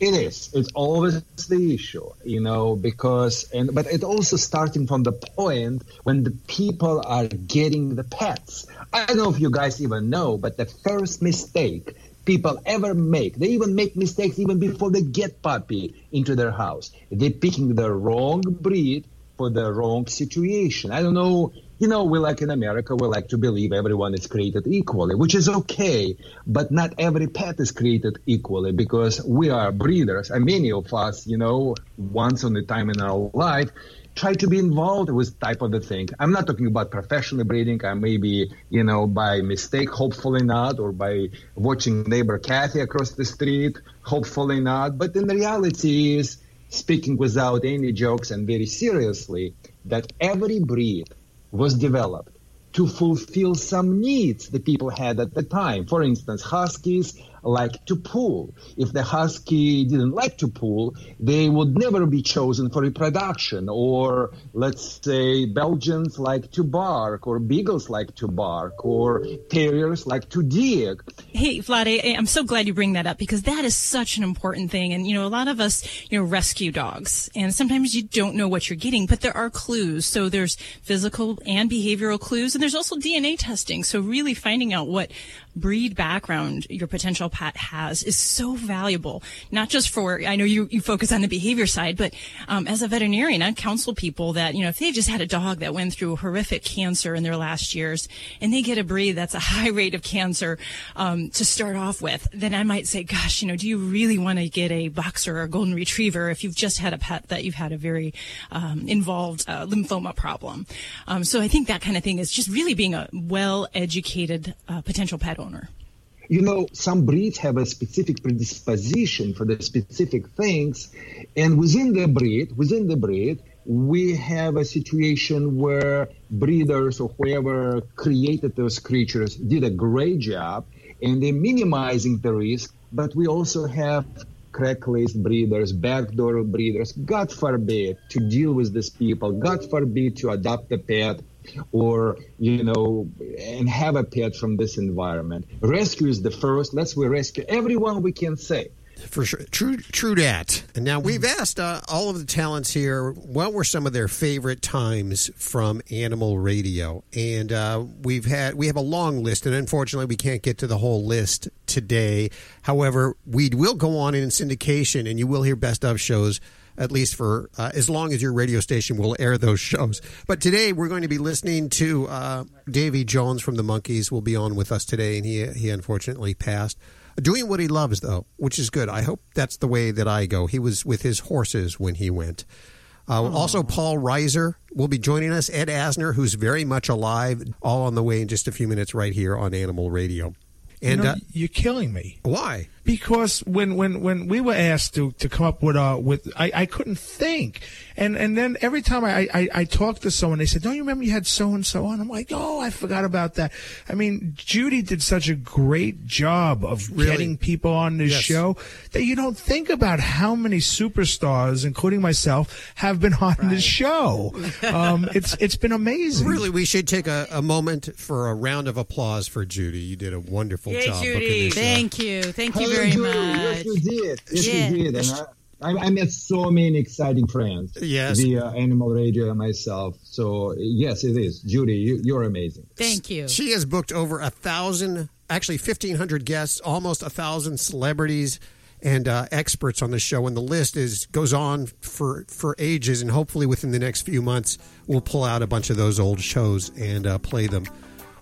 Speaker 4: It is. It's always the issue, you know, because and but it also starting from the point when the people are getting the pets. I don't know if you guys even know, but the first mistake people ever make, they even make mistakes even before they get puppy into their house. They're picking the wrong breed for the wrong situation. I don't know. You know, we like in America, we like to believe everyone is created equally, which is okay, but not every pet is created equally because we are breeders, and many of us, you know, once on a time in our life, try to be involved with type of the thing. I'm not talking about professional breeding. I maybe, you know, by mistake, hopefully not, or by watching neighbor Kathy across the street, hopefully not. But in reality is, speaking without any jokes and very seriously, that every breed was developed to fulfill some needs the people had at the time. For instance, huskies like to pull. If the husky didn't like to pull, they would never be chosen for reproduction. Or let's say Belgians like to bark, or beagles like to bark, or terriers like to dig.
Speaker 5: Hey, Vlade, I- I'm so glad you bring that up because that is such an important thing. And, you know, a lot of us, you know, rescue dogs and sometimes you don't know what you're getting, but there are clues. So there's physical and behavioral clues and there's also DNA testing. So really finding out what breed background your potential pet has is so valuable, not just for, I know you, you focus on the behavior side, but um, as a veterinarian, I counsel people that, you know, if they've just had a dog that went through horrific cancer in their last years and they get a breed that's a high rate of cancer um, to start off with, then I might say, gosh, you know, do you really want to get a boxer or a golden retriever if you've just had a pet that you've had a very um, involved uh, lymphoma problem? Um, so I think that kind of thing is just really being a well educated uh, potential pet owner.
Speaker 4: You know, some breeds have a specific predisposition for the specific things, and within the breed, within the breed, we have a situation where breeders or whoever created those creatures did a great job, and they're minimizing the risk. But we also have crack-laced breeders, backdoor breeders. God forbid to deal with these people. God forbid to adopt a pet or you know and have a pet from this environment rescue is the first let's we rescue everyone we can say
Speaker 2: For sure. True, true that. And now we've asked uh, all of the talents here what were some of their favorite times from Animal Radio, and uh, we've had we have a long list, and unfortunately we can't get to the whole list today. However, we will go on in syndication, and you will hear best of shows at least for uh, as long as your radio station will air those shows. But today we're going to be listening to uh, Davy Jones from the Monkees. Will be on with us today, and he he unfortunately passed. Doing what he loves, though, which is good. I hope that's the way that I go. He was with his horses when he went. Uh, also, Paul Reiser will be joining us. Ed Asner, who's very much alive, all on the way in just a few minutes right here on Animal Radio. And
Speaker 12: you know,
Speaker 2: uh,
Speaker 12: you're killing me.
Speaker 2: Why?
Speaker 12: Because when, when, when we were asked to, to come up with uh with I, I couldn't think and and then every time I, I, I talked to someone they said don't you remember you had so and so on I'm like oh I forgot about that I mean Judy did such a great job of
Speaker 2: Really?
Speaker 12: getting people on this
Speaker 2: Yes.
Speaker 12: show that you don't think about how many superstars including myself have been on this show um, it's it's been amazing
Speaker 2: really, we should take a, a moment for a round of applause for Judy. You did a wonderful
Speaker 3: Yay,
Speaker 2: job.
Speaker 3: Judy.
Speaker 2: booking this.
Speaker 3: Thank you. Thank you
Speaker 4: Hello,
Speaker 3: very
Speaker 4: Judy.
Speaker 3: much.
Speaker 4: Yes, you did. Yes,
Speaker 3: Yeah.
Speaker 4: you did. And I, I, I met so many exciting friends
Speaker 2: Yes.
Speaker 4: via Animal Radio and myself. So, yes, it is. Judy, you, you're amazing.
Speaker 3: Thank you.
Speaker 2: She has booked over a thousand, actually fifteen hundred guests, almost a thousand celebrities and uh, experts on the show, and the list is goes on for for ages. And hopefully, within the next few months, we'll pull out a bunch of those old shows and uh, play them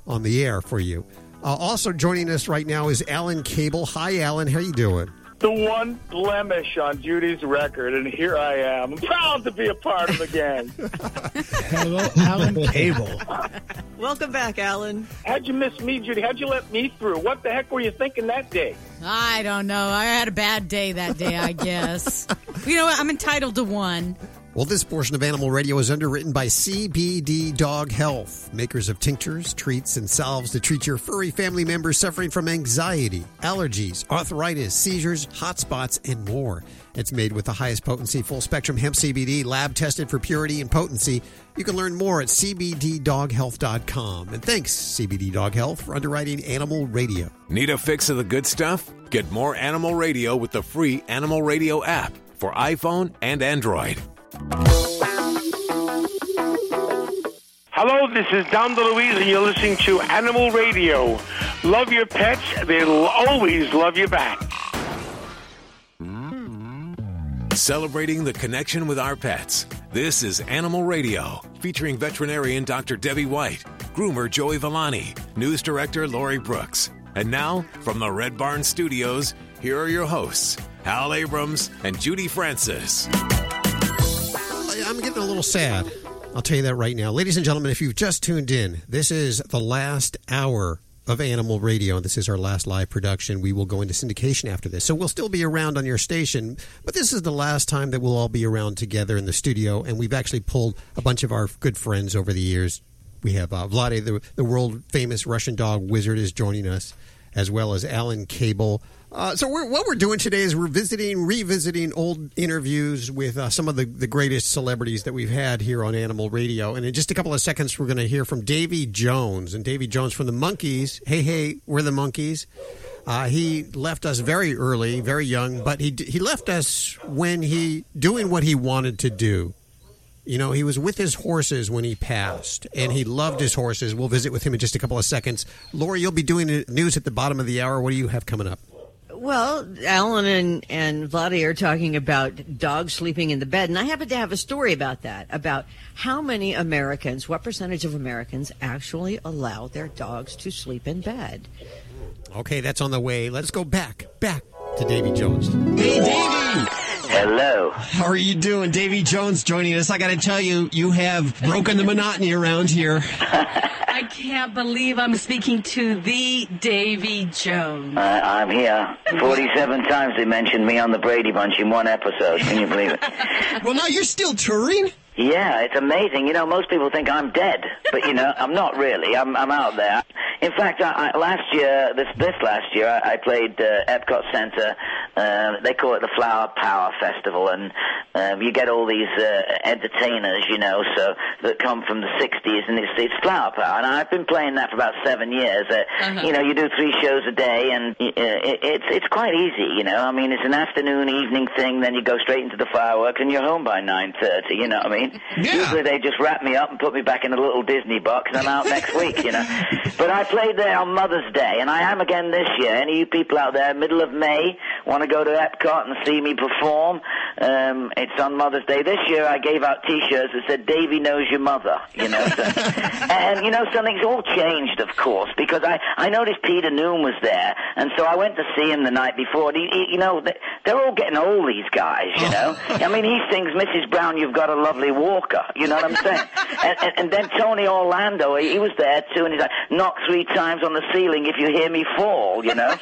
Speaker 2: on the air for you. Uh, also joining us right now is Alan Cable. Hi, Alan. How you doing?
Speaker 21: The one blemish on Judy's record, and here I am. I'm proud to be a part of the gang.
Speaker 12: hello Alan Cable
Speaker 9: Welcome back, Alan.
Speaker 21: How'd you miss me, Judy? How'd you let me through? What the heck were you thinking that day?
Speaker 3: I don't know. I had a bad day that day, I guess. you know what? I'm entitled to one.
Speaker 2: Well, this portion of Animal Radio is underwritten by CBD Dog Health, makers of tinctures, treats, and salves to treat your furry family members suffering from anxiety, allergies, arthritis, seizures, hot spots, and more. It's made with the highest potency full spectrum hemp CBD, lab tested for purity and potency. You can learn more at cbddoghealth.com. And thanks, CBD Dog Health, for underwriting Animal Radio.
Speaker 1: Need a fix of the good stuff? Get more Animal Radio with the free Animal Radio app for iPhone and Android.
Speaker 23: Hello, this is Dom DeLuise, and you're listening to Animal Radio. Love your pets, they'll always love you back.
Speaker 1: Celebrating the connection with our pets. This is Animal Radio, featuring veterinarian Dr. Debbie White, groomer Joey Villani, news director Lori Brooks. And now, from the Red Barn Studios, here are your hosts, Hal Abrams and Judy Francis.
Speaker 2: I'm getting a little sad. I'll tell you that right now. Ladies and gentlemen, if you've just tuned in, this is the last hour of Animal Radio. and This is our last live production. We will go into syndication after this. So we'll still be around on your station, but this is the last time that we'll all be around together in the studio. And we've actually pulled a bunch of our good friends over the years. We have uh, Vlade, the, the world famous Russian dog wizard, is joining us, as well as Alan Cable. Uh, so we're, what we're doing today is we're visiting, revisiting old interviews with uh, some of the, the greatest celebrities that we've had here on Animal Radio. And in just a couple of seconds, we're going to hear from Davy Jones. And Davy Jones from the Monkees. Hey, hey, we're the Monkees. Uh, he left us very early, very young, but he he left us when he doing what he wanted to do. You know, he was with his horses when he passed, and he loved his horses. We'll visit with him in just a couple of seconds. Lori, you'll be doing news at the bottom of the hour. What do you have coming up?
Speaker 9: Well, Alan and, and Vladi are talking about dogs sleeping in the bed, and I happen to have a story about that, about how many Americans, what percentage of Americans actually allow their dogs to sleep in bed.
Speaker 2: Okay, that's on the way. Let's go back, back to Davy Jones.
Speaker 8: Hey, Davy.
Speaker 24: Hello.
Speaker 8: How are you doing? Davy Jones joining us. I got to tell you, you have broken the monotony around here.
Speaker 25: I can't believe I'm speaking to the Davy Jones.
Speaker 24: Uh, I'm here. 47 times they mentioned me on the Brady Bunch in one episode. Can you believe it?
Speaker 8: well, now you're still touring?
Speaker 24: Yeah, it's amazing. You know, most people think I'm dead, but you know, I'm not really. I'm I'm out there. In fact, I, I, last year, this this last year, I, I played uh, Epcot Center. Uh, they call it the Flower Power Festival, and um, you get all these uh, entertainers, you know, so that come from the '60s, and it's it's Flower Power. And I've been playing that for about seven years. Uh,
Speaker 25: Uh-huh.
Speaker 24: You know, you do three shows a day, and uh, it, it's it's quite easy. You know, I mean, it's an afternoon, evening thing. Then you go straight into the fireworks, and you're home by nine thirty. You know what I mean? Usually they just wrap me up and put me back in a little Disney box, and I'm out next week. You know. But I played there on Mother's Day, and I am again this year. Any of you people out there, middle of May, want to go to Epcot and see me perform, um, it's on Mother's Day. This year I gave out T-shirts that said "Davy knows your mother." You know, so, and you know something's all changed, of course, because I I noticed Peter Noone was there, and so I went to see him the night before. He, he, you know, they- they're all getting old, these guys. You know, I mean, he sings "Mrs. Brown, You've Got a Lovely Walker." You know what I'm saying? and, and, and then Tony Orlando, he, he was there too, and he's like, "Knock three times on the ceiling if you hear me fall." You know,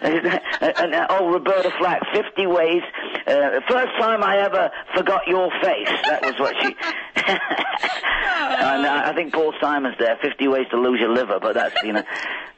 Speaker 24: and, and, oh, Roberta Flack, fifty ways. Uh, first time I ever forgot your face. That was what she. and uh, I think Paul Simon's there. Fifty ways to lose your liver, but that's you know.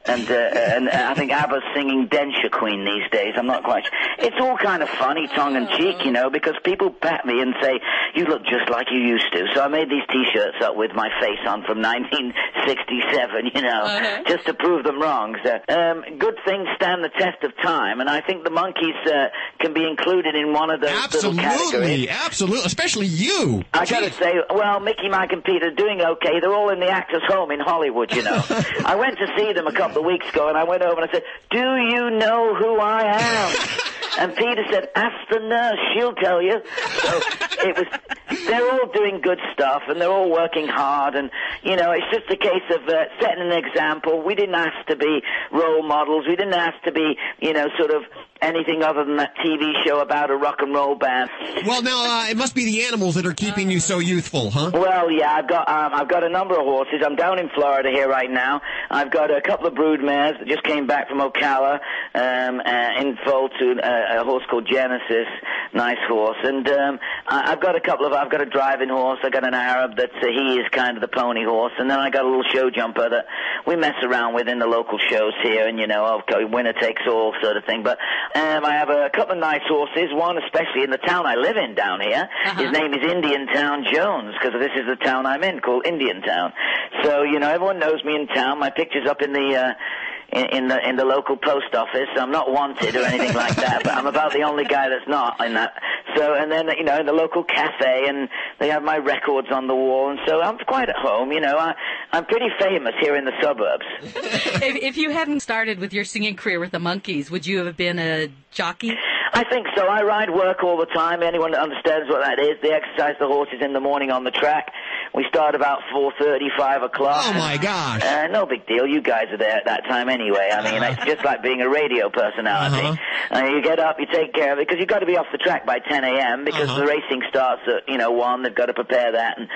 Speaker 24: And uh, and uh, I think ABBA's singing Denture Queen these days. I'm not quite. sure. It's all kind of funny, tongue in cheek, you know, because people pat me and say you look just like you used to. So I made these T-shirts up with my face on from 1967, you know, just to prove them wrong. So um, good things stand the test of time, and I think the Monkees uh, can be included in one of those little categories.
Speaker 8: Absolutely, absolutely, especially you.
Speaker 24: I gotta say, well, Mickey, Mike, and Pete are doing okay. They're all in the actors' home in Hollywood, you know. I went to see them a couple of weeks ago, and I went over and I said, "Do you know who I am?" and Peter said, "Ask the nurse; she'll tell you." So it was. They're all doing good stuff, and they're all working hard, and you know, it's just a case of uh, setting an example. We didn't ask to be role models. We didn't ask to be, you know, sort of anything other than that TV show about a rock and roll band.
Speaker 8: Well, now uh, it must be the animals that are keeping you so youthful, huh?
Speaker 24: Well, yeah, I've got um, I've got a number of horses. I'm down in Florida here right now. I've got a couple of brood mares that just came back from Ocala um, uh, in foal to uh, a horse called Genesis, nice horse, and um, I, I've got a couple of I've got a driving horse. I got an Arab that uh, he is kind of the pony horse, and then I got a little show jumper that we mess around with in the local shows here, and you know, okay, winner takes all sort of thing. But um, I have a couple of nice horses. One especially in the town I live in down here. His name is Indian Town Jones because this is the town I'm in called Indian Town. So you know, everyone knows me in town. My picture's up in the. Uh, in, in the in the local post office. I'm not wanted or anything like that, but I'm about the only guy that's not in that. So and then you know in the local cafe, and they have my records on the wall, and so I'm quite at home. You know, I I'm pretty famous here in the suburbs.
Speaker 25: if, if you hadn't started with your singing career with the Monkees, would you have been a jockey?
Speaker 24: I think so. I ride work all the time. Anyone that understands what that is, they exercise the horses in the morning on the track. We start about four thirty, five o'clock.
Speaker 8: Oh my gosh!
Speaker 24: Uh, no big deal. You guys are there at that time anyway. I mean, it's just like being a radio personality. Uh, you get up, you take care of it because you've got to be off the track by 10 a.m. because the racing starts at you know one. They've got to prepare that, and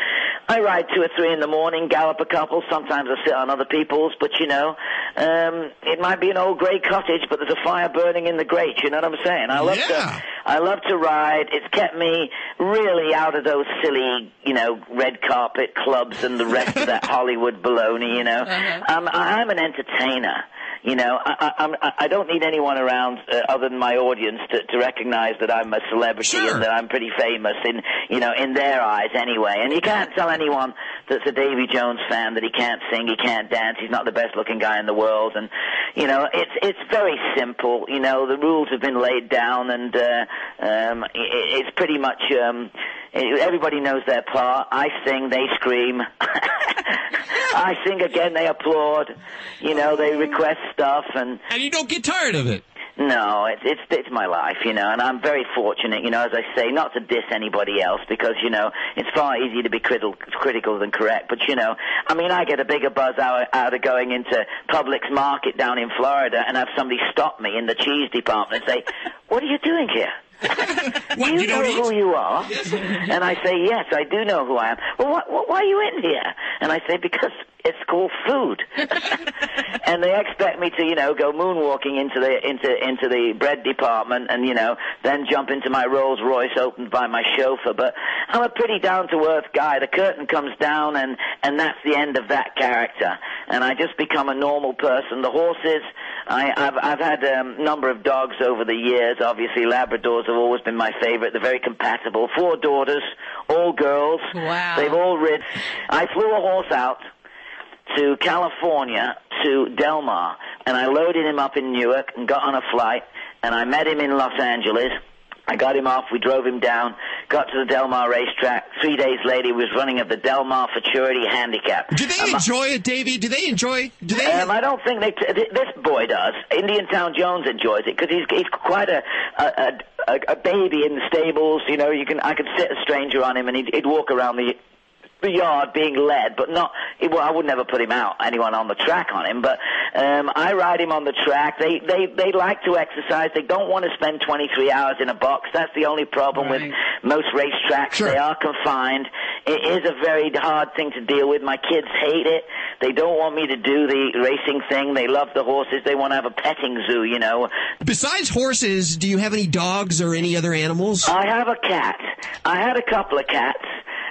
Speaker 24: I ride two or three in the morning, gallop a couple. Sometimes I sit on other people's, but you know, um, it might be an old grey cottage, but there's a fire burning in the grate. You know what I'm saying? I love to, I love to ride. It's kept me really out of those silly, you know, red carpet clubs and the rest of that Hollywood baloney. You know, um, I'm an entertainer. You know, I, I, I, don't need anyone around uh, other than my audience to, to recognize that I'm a celebrity and that I'm pretty famous in, you know, in their eyes anyway. And you can't tell anyone that's a Davy Jones fan that he can't sing, he can't dance, he's not the best looking guy in the world. And, you know, it's, it's very simple. You know, the rules have been laid down and, uh, um, i it's pretty much, um, everybody knows their part. I sing, they scream. I sing again, they applaud. You know, they request stuff, and
Speaker 8: and you don't get tired of it.
Speaker 24: No, it's it's it's my life, you know, and I'm very fortunate, you know, as I say, not to diss anybody else because you know it's far easier to be critical critical than correct. But you know, I mean, I get a bigger buzz out, out of going into Publix Market down in Florida and have somebody stop me in the cheese department and say, "What are you doing here?" do you, know who you are? and I say, yes, I do know who I am. Well, what, what, why are you in here? And I say, because it's called food. and they expect me to, you know, go moonwalking into the into into the bread department, and you know, then jump into my Rolls Royce opened by my chauffeur. But I'm a pretty down to earth guy. The curtain comes down, and and that's the end of that character. And I just become a normal person. The horses, I, I've I've had a um, number of dogs over the years. Obviously, Labradors have always been my favorite. They're very compatible. Four daughters, all girls.
Speaker 25: Wow.
Speaker 24: They've all rid. I flew a horse out to California to Del Mar, and I loaded him up in Newark and got on a flight, and I met him in Los Angeles. I got him off. We drove him down, got to the Del Mar racetrack. Three days later, he was running at the Del Mar Futurity Handicap.
Speaker 8: Do they enjoy it, Davy? Do they enjoy? Do they?
Speaker 24: Um, I don't think they. T- this boy does. Indian Town Jones enjoys it because he's he's quite a a, a a baby in the stables. You know, you can I could sit a stranger on him and he'd, he'd walk around the the yard being led, but not. It, well, I would never put him out. Anyone on the track on him, but um, I ride him on the track. They they they like to exercise. They don't want to spend 23 hours in a box. That's the only problem with most racetracks. They are confined. It is a very hard thing to deal with. My kids hate it. They don't want me to do the racing thing. They love the horses. They want to have a petting zoo. You know.
Speaker 8: Besides horses, do you have any dogs or any other animals?
Speaker 24: I have a cat. I had a couple of cats.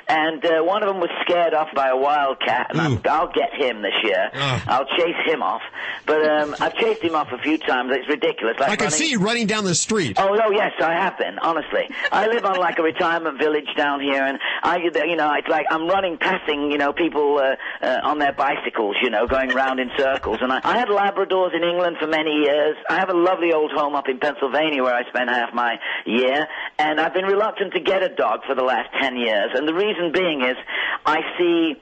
Speaker 24: And uh, one of them was scared off by a wildcat, and I'll get him this year. I'll chase him off. But um, I've chased him off a few times. It's ridiculous. Like
Speaker 8: I can
Speaker 24: running-
Speaker 8: see you running down the street.
Speaker 24: Oh no, yes, I have been. Honestly, I live on like a retirement village down here, and I, you know, it's like I'm running, passing, you know, people uh, uh, on their bicycles, you know, going round in circles. And I, I had Labradors in England for many years. I have a lovely old home up in Pennsylvania where I spend half my year, and I've been reluctant to get a dog for the last ten years. And the reason being is, I see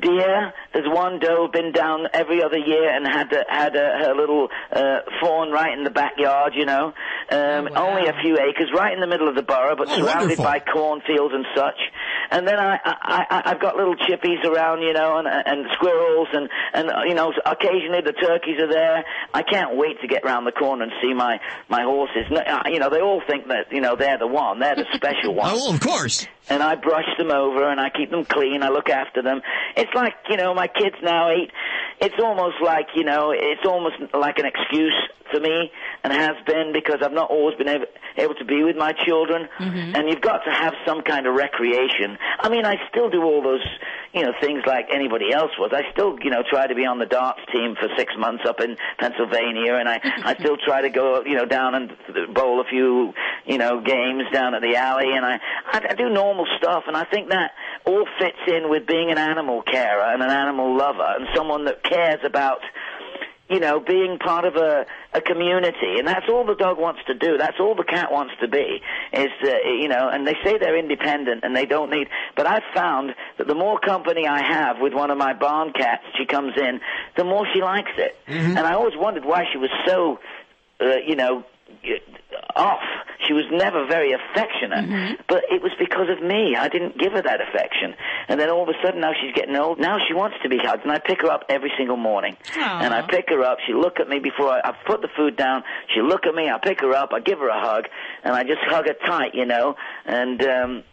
Speaker 24: deer. There's one doe been down every other year and had a, had a, her little uh, fawn right in the backyard. You know, um, only a few acres, right in the middle of the borough, but
Speaker 8: Oh,
Speaker 24: surrounded
Speaker 8: wonderful.
Speaker 24: by cornfields and such. And then I, I, I I've got little chippies around, you know, and, and squirrels, and and you know, occasionally the turkeys are there. I can't wait to get round the corner and see my my horses. You know, they all think that you know they're the one, they're the special one.
Speaker 8: Oh, of course.
Speaker 24: And I brush them over and I keep them clean. I look after them. It's like you know, my kids now eight. It's almost like you know, it's almost like an excuse for me, and has been because I've not always been able, able to be with my children. Mm-hmm. And you've got to have some kind of recreation. I mean, I still do all those, you know, things like anybody else was. I still, you know, try to be on the darts team for six months up in Pennsylvania, and I, I still try to go, you know, down and bowl a few, you know, games down at the alley, and I, I, I do normal stuff, and I think that all fits in with being an animal carer and an animal lover and someone that cares about you know, being part of a, a community, and that's all the dog wants to do. That's all the cat wants to be. Is uh, you know, and they say they're independent and they don't need. But I've found that the more company I have with one of my barn cats, she comes in, the more she likes it. And I always wondered why she was so, uh, you know, off. She was never very affectionate, but it was because of me. I didn't give her that affection. And then all of a sudden now she's getting old. Now she wants to be hugged, and I pick her up every single morning. And I pick her up. She look at me before I, I put the food down. She look at me. I pick her up. I give her a hug, and I just hug her tight, you know. And um,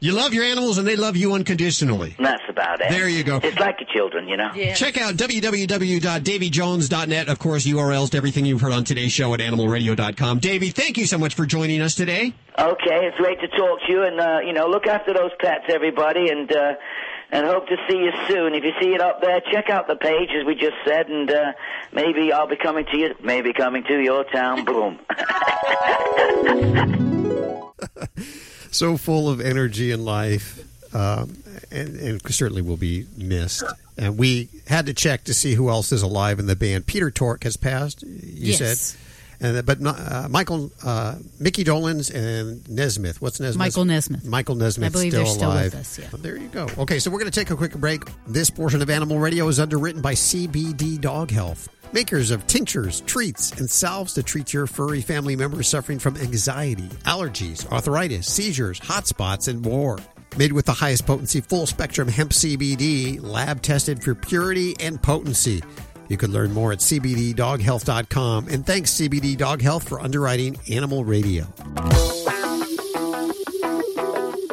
Speaker 8: You love your animals and they love you unconditionally.
Speaker 24: that's about it.
Speaker 8: There you go.
Speaker 24: It's like your children, you know.
Speaker 8: Check out www.davyjones.net. Of course, URLs to everything you've heard on today's show at animalradio.com. Davy, thank you so much for joining us today.
Speaker 24: Okay, it's great to talk to you, and uh, you know, look after those pets, everybody, and uh, and hope to see you soon. If you see it up there, check out the page as we just said, and uh, maybe I'll be coming to you, maybe coming to your town. Boom.
Speaker 2: so full of energy and life, um, and, and certainly will be missed. And we had to check to see who else is alive in the band. Peter Tork has passed. You
Speaker 3: Yes.
Speaker 2: said, and but uh, Michael, uh, Mickey Dolenz, and Nesmith. What's Nesmith?
Speaker 3: Michael Nesmith.
Speaker 2: Michael Nesmith.
Speaker 3: I believe
Speaker 2: still
Speaker 3: they're still
Speaker 2: alive.
Speaker 3: with us, yeah.
Speaker 2: Well, there you go. Okay, so we're going to take a quick break. This portion of Animal Radio is underwritten by CBD Dog Health, makers of tinctures, treats, and salves to treat your furry family members suffering from anxiety, allergies, arthritis, seizures, hot spots, and more. Made with the highest potency full spectrum hemp CBD, lab tested for purity and potency. You can learn more at cbddoghealth.com. And thanks, CBD Dog Health, for underwriting Animal Radio.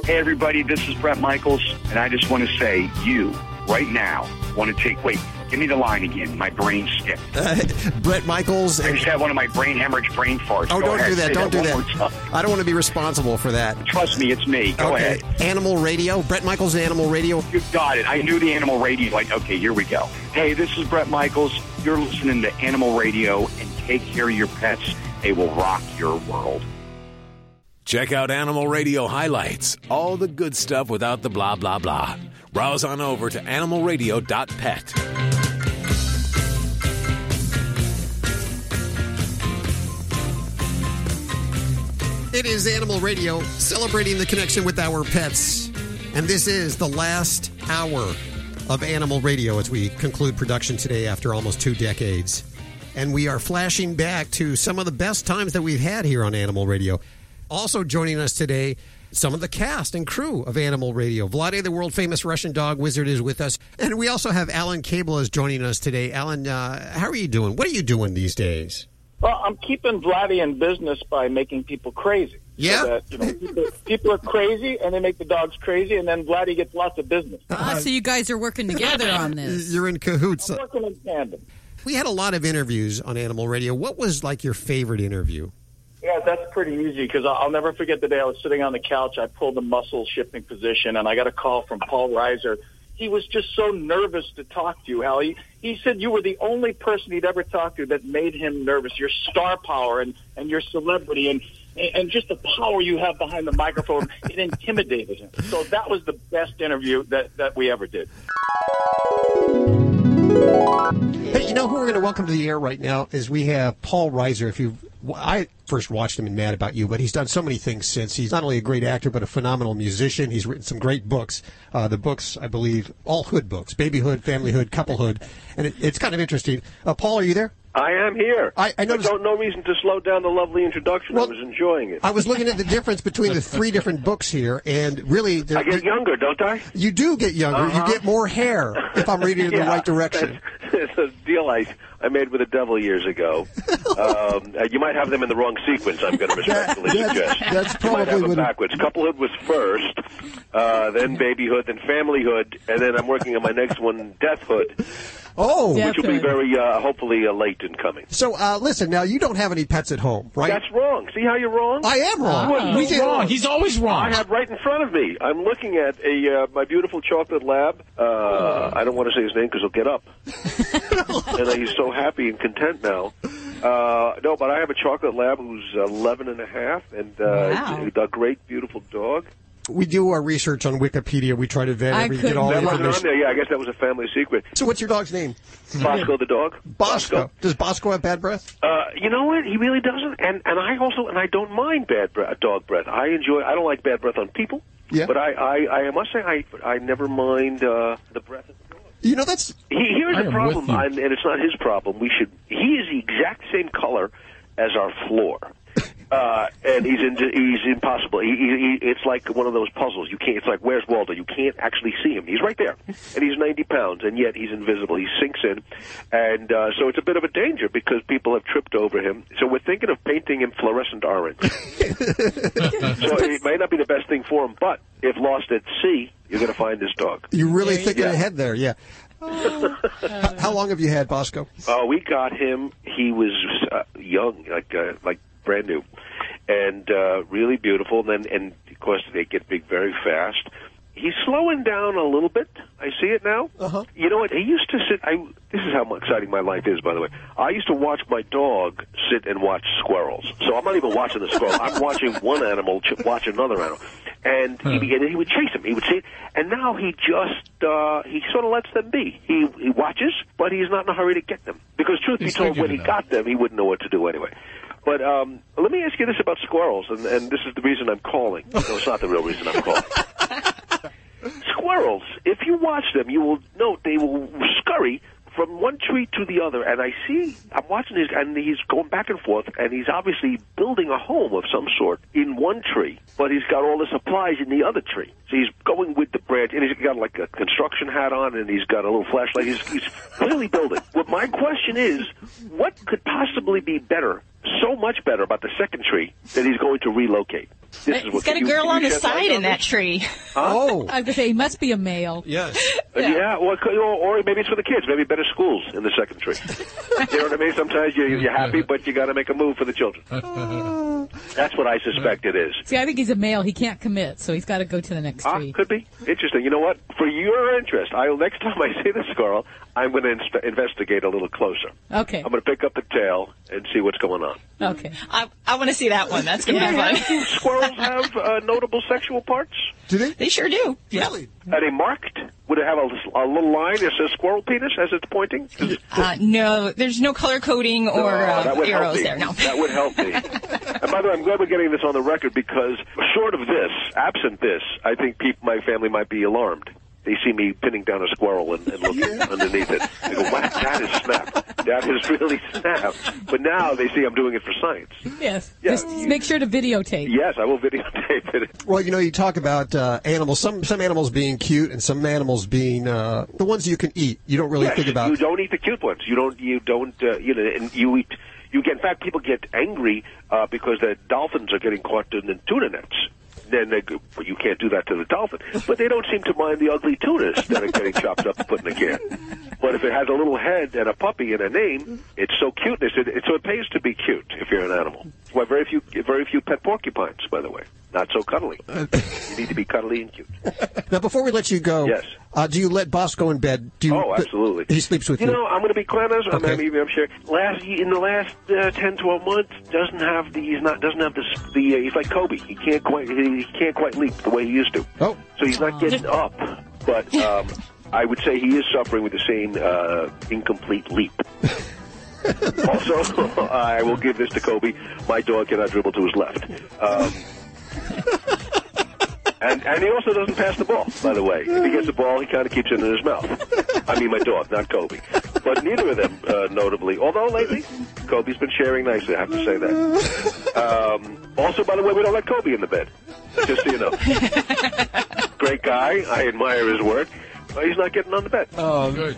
Speaker 26: Hey, everybody, this is Bret Michaels, and I just want to say, you, right now, want to take. Wait, give me the line again. My brain skipped.
Speaker 2: Bret Michaels.
Speaker 26: I just had one of my brain hemorrhage brain farts.
Speaker 2: Oh,
Speaker 26: Go
Speaker 2: don't
Speaker 26: ahead,
Speaker 2: do that.
Speaker 26: say
Speaker 2: Don't do that. I don't want to be responsible for that.
Speaker 26: Trust me, it's me. Go
Speaker 2: okay.
Speaker 26: ahead.
Speaker 2: Animal Radio. Bret Michaels, Animal Radio.
Speaker 26: You got it. I knew the animal radio. Like, okay, here we go. Hey, this is Bret Michaels. You're listening to Animal Radio, and take care of your pets. They will rock your world.
Speaker 1: Check out Animal Radio highlights. All the good stuff without the blah, blah, blah. Browse on over to animalradio.pet.
Speaker 2: It is Animal Radio celebrating the connection with our pets. And this is the last hour of Animal Radio as we conclude production today after almost two decades. And we are flashing back to some of the best times that we've had here on Animal Radio. Also joining us today, some of the cast and crew of Animal Radio. Vlade, the world famous Russian dog wizard, is with us. And we also have Alan Cable is joining us today. Alan, uh, how are you doing? What are you doing these days?
Speaker 21: Well, I'm keeping Vladdy in business by making people crazy.
Speaker 2: Yeah.
Speaker 21: So that, you know, people, people are crazy, and they make the dogs crazy, and then Vladdy gets lots of business.
Speaker 3: Ah, so you guys are working together on this.
Speaker 2: You're in cahoots.
Speaker 21: I'm working in tandem.
Speaker 2: We had a lot of interviews on Animal Radio. What was like your favorite interview?
Speaker 21: Yeah, that's pretty easy because I'll never forget the day I was sitting on the couch. I pulled the muscle shifting position, and I got a call from Paul Reiser. He was just so nervous to talk to you, Hal. He, said you were the only person he'd ever talked to that made him nervous. Your star power and, and your celebrity and and just the power you have behind the microphone, it intimidated him. So that was the best interview that, that we ever did.
Speaker 2: Hey, you know who we're going to welcome to the air right now is we have Paul Reiser. If you, I first watched him in Mad About You, but he's done so many things since. He's not only a great actor but a phenomenal musician. He's written some great books. Uh, the books, I believe, all hood books: babyhood, familyhood, couplehood, and it, it's kind of interesting. Uh, Paul, are you there?
Speaker 27: I am here.
Speaker 2: I, I noticed-
Speaker 27: don't no reason to slow down the lovely introduction. I was enjoying it.
Speaker 2: I was looking at the difference between the three different books here, and really,
Speaker 27: I get younger, don't I?
Speaker 2: You do get younger.
Speaker 27: Uh-huh.
Speaker 2: You get more hair, if I'm reading in the right direction.
Speaker 27: It's a deal I I made with the devil years ago. um, uh, you might have them in the wrong sequence. I'm going to respectfully
Speaker 2: That- that's-
Speaker 27: suggest.
Speaker 2: that's
Speaker 27: You might have
Speaker 2: probably
Speaker 27: them backwards. Couplehood was first, uh, then babyhood, then familyhood, and then I'm working on my next one, deathhood.
Speaker 2: Oh,
Speaker 27: which will be very uh, hopefully uh, late in coming.
Speaker 2: So, uh, listen, now you don't have any pets at home, right?
Speaker 27: That's wrong. See how you're wrong?
Speaker 2: I am wrong.
Speaker 27: You are so
Speaker 2: We get-
Speaker 27: wrong.
Speaker 2: He's always wrong.
Speaker 27: I have right in front of me. I'm looking at a uh, my beautiful chocolate lab. Uh, I don't want to say his name because he'll get up. and he's so happy and content now. Uh, no, but I have a chocolate lab who's 11 and a half, and uh,
Speaker 2: Wow.
Speaker 27: a great, beautiful dog.
Speaker 2: We do our research on Wikipedia. We try to vet every, get all the
Speaker 27: that wasn't
Speaker 2: information.
Speaker 27: there. Yeah, I guess that was a family secret.
Speaker 2: So, what's your dog's name?
Speaker 27: Bosco the dog.
Speaker 2: Bosco. Does Bosco have bad breath?
Speaker 27: Uh, you know what? He really doesn't, and and I also and I don't mind bad breath, dog breath. I enjoy. I don't like bad breath on people.
Speaker 2: Yeah.
Speaker 27: But I I, I must say I I never mind uh, the breath. Of the dog.
Speaker 2: You know that's.
Speaker 27: he, here's
Speaker 2: I
Speaker 27: the problem, and, and it's not his problem. We should. He is the exact same color as our floor. Uh, and he's in, he's impossible. He, he, he, it's like one of those puzzles. You can't. It's like where's Waldo? You can't actually see him. He's right there, and he's 90 pounds, and yet he's invisible. He sinks in, and uh, so it's a bit of a danger because people have tripped over him. So we're thinking of painting him fluorescent orange. so it may not be the best thing for him, but if lost at sea, you're going to find this dog.
Speaker 2: You're really thinking
Speaker 27: Yeah.
Speaker 2: ahead there, yeah. how, how long have you had Bosco?
Speaker 27: Uh, we got him. He was uh, young, like uh, like brand new, and uh, really beautiful. And then, and of course, they get big very fast. He's slowing down a little bit. I see it now. Uh-huh. You know what? He used to sit. I. This is how exciting my life is, by the way. I used to watch my dog sit and watch squirrels. So I'm not even watching the squirrel. I'm watching one animal ch- watch another animal, and he and he would chase him. He would see it, and now he just uh, he sort of lets them be. He he watches, but he's not in a hurry to get them because, truth
Speaker 28: He's
Speaker 27: be told, when he
Speaker 28: it
Speaker 27: got them, he wouldn't know what to do anyway. But um, let me ask you this about squirrels, and, and this is the reason I'm calling. No, it's not the real reason I'm calling. Squirrels, if you watch them, you will note they will scurry from one tree to the other. And I see, I'm watching this, and he's going back and forth, and he's obviously building a home of some sort in one tree, but he's got all the supplies in the other tree. So he's going with the branch, and he's got like a construction hat on, and he's got a little flashlight. He's, he's clearly building. What my question is, what could possibly be better, so much better about the second tree that he's going to relocate? This is
Speaker 5: He's
Speaker 27: what
Speaker 5: got a
Speaker 27: can you-
Speaker 5: girl on the side in that
Speaker 27: this?
Speaker 5: tree.
Speaker 27: Oh.
Speaker 29: I was gonna say he must be a male.
Speaker 2: Yes.
Speaker 27: Uh, Yeah, well, or, or maybe it's for the kids. Maybe better schools in the second tree. you know what I mean? Sometimes you're, you're happy, but you got to make a move for the children. That's what I suspect it is.
Speaker 29: See, I think he's a male. He can't commit, so he's got to go to the next
Speaker 27: Ah,
Speaker 29: tree.
Speaker 27: could be interesting. You know what? For your interest, I next time I see the squirrel, I'm going to investigate a little closer.
Speaker 29: Okay.
Speaker 27: I'm going to pick up the tail and see what's going on.
Speaker 29: Okay.
Speaker 5: I, I want to see that one. That's going to be
Speaker 27: Yeah.
Speaker 5: fun.
Speaker 27: Do squirrels have uh, notable sexual parts?
Speaker 2: Do they?
Speaker 5: They sure do.
Speaker 27: Really? Are they marked? Would it have a a, a little line that says squirrel penis as it's pointing?
Speaker 5: Uh, no, there's no color coding or
Speaker 27: No,
Speaker 5: uh,
Speaker 27: that would help
Speaker 5: arrows there. No.
Speaker 27: That would help me. and by the way, I'm glad we're getting this on the record because short of this, absent this, I think people, my family might be alarmed. They see me pinning down a squirrel and, and looking underneath it. They go, wow, that is snap. That is really snap. But now they see I'm doing it for science.
Speaker 29: Yes.
Speaker 27: Yeah.
Speaker 29: Just make sure to videotape.
Speaker 27: Yes, I will videotape it.
Speaker 2: Well, you know, you talk about uh, animals. Some some animals being cute, and some animals being uh, the ones you can eat. You don't really
Speaker 27: yes,
Speaker 2: think about.
Speaker 27: You don't eat the cute ones. You don't. You don't. Uh, you know, and you eat. You get. In fact, people get angry uh, because the dolphins are getting caught in the tuna nets. Then they well, you can't do that to the dolphin. But they don't seem to mind the ugly tunas that are getting chopped up and put in a can. But if it has a little head and a puppy and a name, it's so cute. They said so it pays to be cute if you're an animal. Well, very few, very few pet porcupines, by the way. Not so cuddly. you need to be cuddly and cute.
Speaker 2: Now, before we let you go,
Speaker 27: Yes.
Speaker 2: uh, do you let Bosco in bed? Do you,
Speaker 27: Oh, absolutely.
Speaker 2: He sleeps with
Speaker 27: you
Speaker 2: you.
Speaker 27: know, I'm going to be quite honest. I'm,
Speaker 2: Okay.
Speaker 27: I mean, I'm sure. Last in the last uh, 10, 12 months, doesn't have the he's not doesn't have the the uh, he's like Kobe. He can't quite he, he can't quite leap the way he used to.
Speaker 2: Oh,
Speaker 27: so he's not getting up. But um, I would say he is suffering with the same uh, incomplete leap. also, I will give this to Kobe. My dog cannot dribble to his left. Um, and, and he also doesn't pass the ball, by the way. If he gets the ball, he kind of keeps it in his mouth. I mean, my dog, not Kobe. But neither of them, uh, notably, although lately, Kobe's been sharing nicely, I have to say that. Um, also, by the way, we don't let Kobe in the bed, just so you know. Great guy. I admire his work. But he's not getting on the bed.
Speaker 2: Oh, good.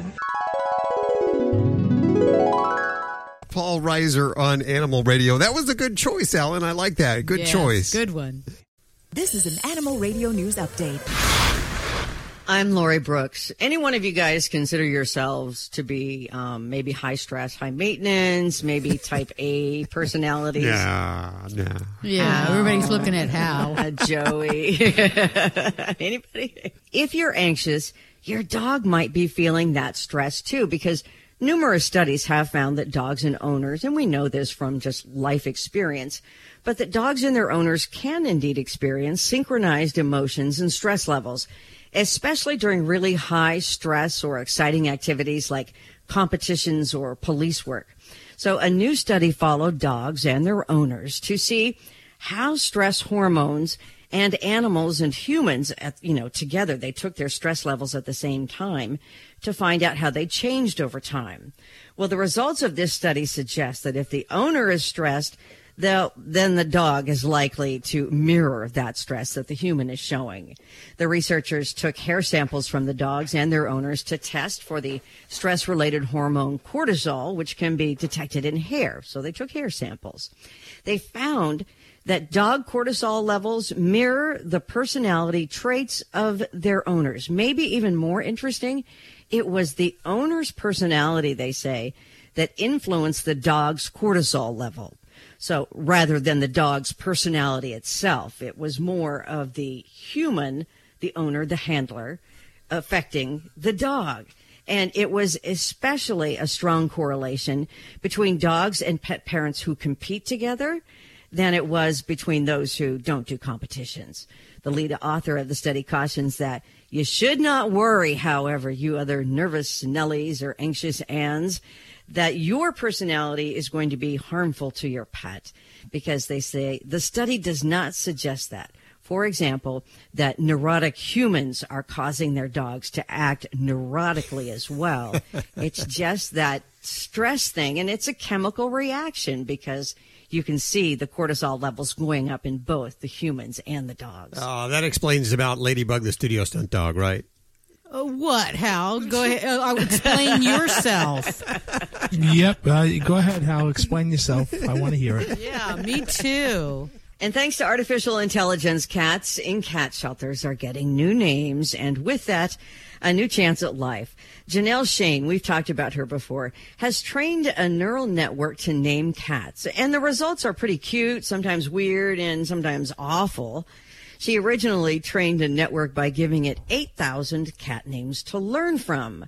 Speaker 2: Paul Reiser on Animal Radio. That was a good choice, Alan. I like that. Good
Speaker 18: Yes,
Speaker 2: choice.
Speaker 3: Good one.
Speaker 18: This is an Animal Radio News Update.
Speaker 9: I'm Lori Brooks. Any one of you guys consider yourselves to be um, maybe high stress, high maintenance, maybe type A personalities?
Speaker 2: Yeah, yeah.
Speaker 3: Yeah, everybody's looking at Hal.
Speaker 9: Uh, Joey. Anybody? If you're anxious, your dog might be feeling that stress too, because numerous studies have found that dogs and owners, and we know this from just life experience, but that dogs and their owners can indeed experience synchronized emotions and stress levels, especially during really high stress or exciting activities like competitions or police work. So a new study followed dogs and their owners to see how stress hormones and animals and humans at, you know together they took their stress levels at the same time to find out how they changed over time well the results of this study suggest that if the owner is stressed then the dog is likely to mirror that stress that the human is showing. The researchers took hair samples from the dogs and their owners to test for the stress related hormone cortisol, which can be detected in hair. So they took hair samples. They found that dog cortisol levels mirror the personality traits of their owners. Maybe even more interesting, it was the owner's personality, they say, that influenced the dog's cortisol level. So rather than the dog's personality itself, it was more of the human, the owner, the handler, affecting the dog. And it was especially a strong correlation between dogs and pet parents who compete together than it was between those who don't do competitions. The lead author of the study cautions that you should not worry, however, you other nervous Nellies or anxious Anns, that your personality is going to be harmful to your pet because they say the study does not suggest that. For example, that neurotic humans are causing their dogs to act neurotically as well. it's just that stress thing, and it's a chemical reaction because you can see the cortisol levels going up in both the humans and the dogs.
Speaker 2: Oh, that explains about Ladybug, the studio stunt dog, right?
Speaker 3: Uh, what, Hal? Go ahead. Uh, I would explain yourself.
Speaker 12: yep. Uh, go ahead, Hal. Explain yourself. I want to hear it.
Speaker 3: Yeah, me too.
Speaker 9: And thanks to artificial intelligence, cats in cat shelters are getting new names, and with that, a new chance at life. Janelle Shane, we've talked about her before, has trained a neural network to name cats, and the results are pretty cute, sometimes weird, and sometimes awful. She originally trained a network by giving it 8,000 cat names to learn from.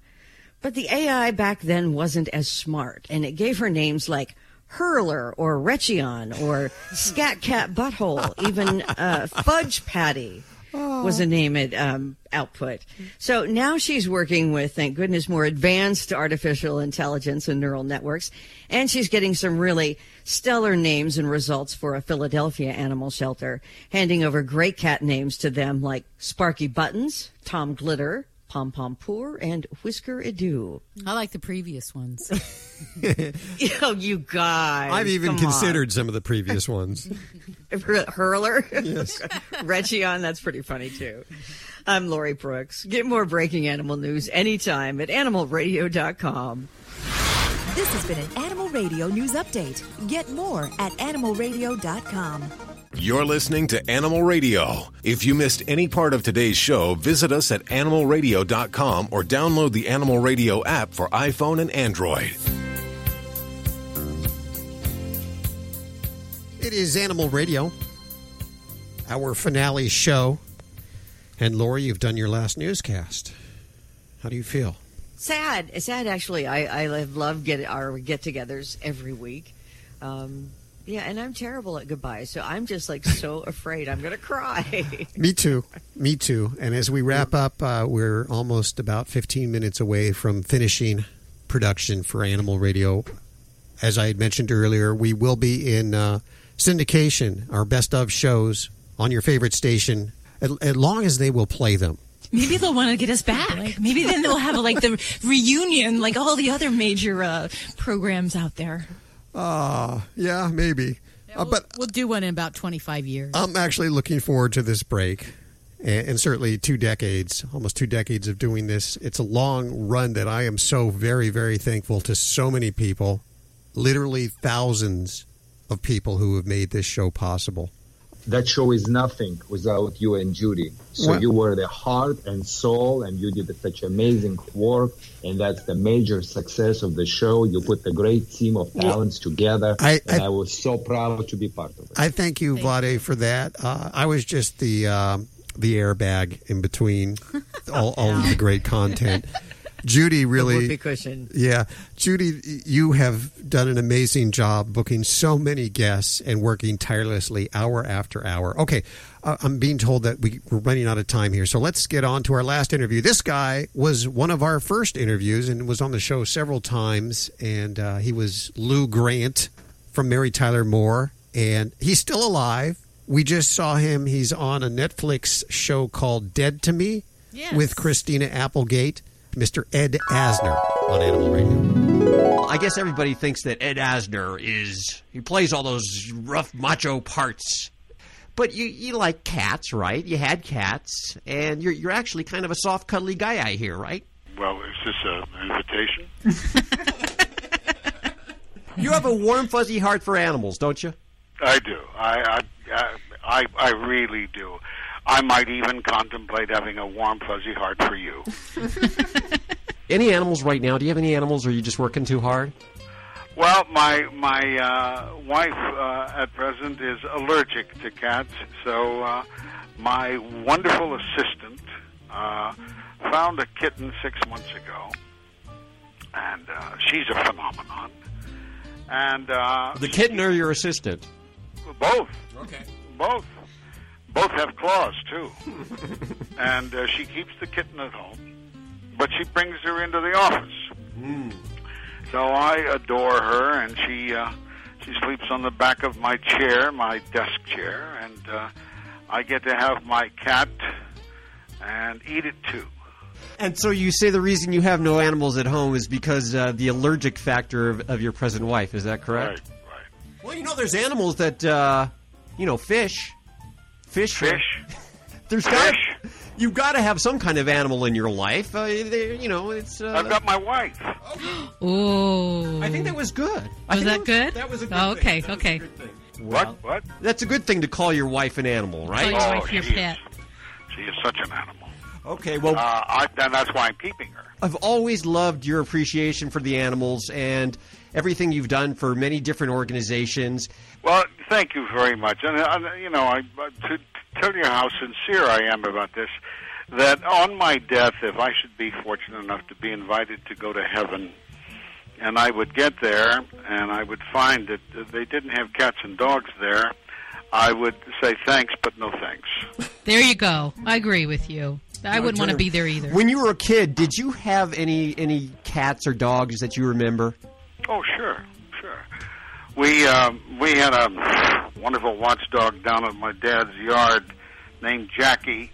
Speaker 9: But the AI back then wasn't as smart, and it gave her names like Hurler or Rechion or Scat Cat Butthole, even uh, Fudge Patty. Was a name it um, Output. So now she's working with, thank goodness, more advanced artificial intelligence and neural networks, and she's getting some really stellar names and results for a Philadelphia animal shelter, handing over great cat names to them like Sparky Buttons, Tom Glitter, Pom Pom Poor, and Whisker Edu.
Speaker 3: I like the previous ones.
Speaker 9: oh, you guys!
Speaker 2: I've even
Speaker 9: come on.
Speaker 2: considered some of the previous ones.
Speaker 9: Hurler?
Speaker 2: Yes.
Speaker 9: Reggie on, that's pretty funny too. I'm Lori Brooks. Get more breaking animal news anytime at animalradio.com.
Speaker 18: This has been an Animal Radio news update. Get more at animalradio.com.
Speaker 1: You're listening to Animal Radio. If you missed any part of today's show, visit us at animalradio.com or download the Animal Radio app for iPhone and Android.
Speaker 2: It is Animal Radio, our finale show. And Lori, you've done your last newscast. How do you feel?
Speaker 9: Sad, sad. Actually, I I love get our get-togethers every week. Um, yeah, and I'm terrible at goodbyes, so I'm just like so afraid I'm gonna cry.
Speaker 2: Me too. Me too. And as we wrap up, uh, we're almost about 15 minutes away from finishing production for Animal Radio. As I had mentioned earlier, we will be in uh, syndication, our best of shows on your favorite station, as, as long as they will play them.
Speaker 5: Maybe they'll want to get us back. Maybe then they'll have like the reunion, like all the other major uh, programs out there.
Speaker 2: Ah, yeah, maybe. Uh, but
Speaker 3: We'll do one in about 25 years.
Speaker 2: I'm actually looking forward to this break. And, and certainly two decades, almost two decades of doing this. It's a long run that I am so very, very thankful to so many people, literally thousands of people who have made this show possible.
Speaker 4: That show is nothing without you and Judy. So
Speaker 2: Well-
Speaker 4: you were the heart and soul, and you did such amazing work, and that's the major success of the show. You put the great team of talents together,
Speaker 2: I-
Speaker 4: and
Speaker 2: I-
Speaker 4: I, was so proud to be part of it.
Speaker 2: I thank you, Vlade, for that. Uh, I was just the um, the airbag in between all, all of the great content. Judy really
Speaker 9: whoopee cushion.
Speaker 2: Yeah, Judy, you have done an amazing job booking so many guests and working tirelessly hour after hour. Okay, uh, I'm being told that we, we're running out of time here, so let's get on to our last interview. This guy was one of our first interviews and was on the show several times, and uh, he was Lou Grant from Mary Tyler Moore, and he's still alive. We just saw him. He's on a Netflix show called Dead to Me
Speaker 3: Yes.
Speaker 2: with Christina Applegate. Mr. Ed Asner on Animal Radio.
Speaker 8: I guess everybody thinks that Ed Asner is he plays all those rough macho parts. But you, you like cats, right? You had cats, and you're you're actually kind of a soft, cuddly guy, I hear, right?
Speaker 23: Well, is this a, an invitation?
Speaker 8: You have a warm, fuzzy heart for animals, don't you?
Speaker 23: I do. I, I, I, I really do. I might even contemplate having a warm, fuzzy heart for you.
Speaker 8: Any animals right now? Do you have any animals, or are you just working too hard?
Speaker 23: Well, my my uh, wife uh, at present is allergic to cats, so uh, my wonderful assistant uh, found a kitten six months ago, and uh, she's a phenomenon. And uh,
Speaker 8: The kitten or your assistant?
Speaker 23: both. Okay. Both. Both have claws too, and uh, she keeps the kitten at home, but she brings her into the office. So I adore her, and she uh, she sleeps on the back of my chair, my desk chair, and uh, I get to have my cat and eat it too.
Speaker 8: And so you say the reason you have no animals at home is because uh, the allergic factor of, of your present wife. Is that correct?
Speaker 23: Right, right.
Speaker 8: Well, you know, there's animals that, uh, you know, fish. Fish.
Speaker 23: Fish.
Speaker 8: There's got you've got to have some kind of animal in your life. Uh, they- you know, it's. Uh,
Speaker 23: I've got my wife.
Speaker 3: Ooh.
Speaker 8: I think that was good.
Speaker 3: Was
Speaker 8: think
Speaker 3: that good?
Speaker 8: That was a good
Speaker 3: Oh,
Speaker 8: thing.
Speaker 3: okay, okay.
Speaker 23: What? What?
Speaker 8: That's a good thing to call your wife an animal, right?
Speaker 3: Call your wife your
Speaker 23: she
Speaker 3: pet.
Speaker 23: Is, she is such an animal.
Speaker 8: Okay, well,
Speaker 23: Uh, I, and that's why I'm keeping her.
Speaker 8: I've always loved your appreciation for the animals and everything you've done for many different organizations.
Speaker 23: Well, thank you very much. And, uh, you know, I, uh, to tell you how sincere I am about this, that on my death, if I should be fortunate enough to be invited to go to heaven, and I would get there and I would find that uh, they didn't have cats and dogs there, I would say thanks, but no thanks.
Speaker 30: There you go. I agree with you. I wouldn't want to be there either.
Speaker 8: When you were a kid, did you have any any cats or dogs that you remember?
Speaker 23: Oh, sure, sure. We um, we had a wonderful watchdog down at my dad's yard named Jackie,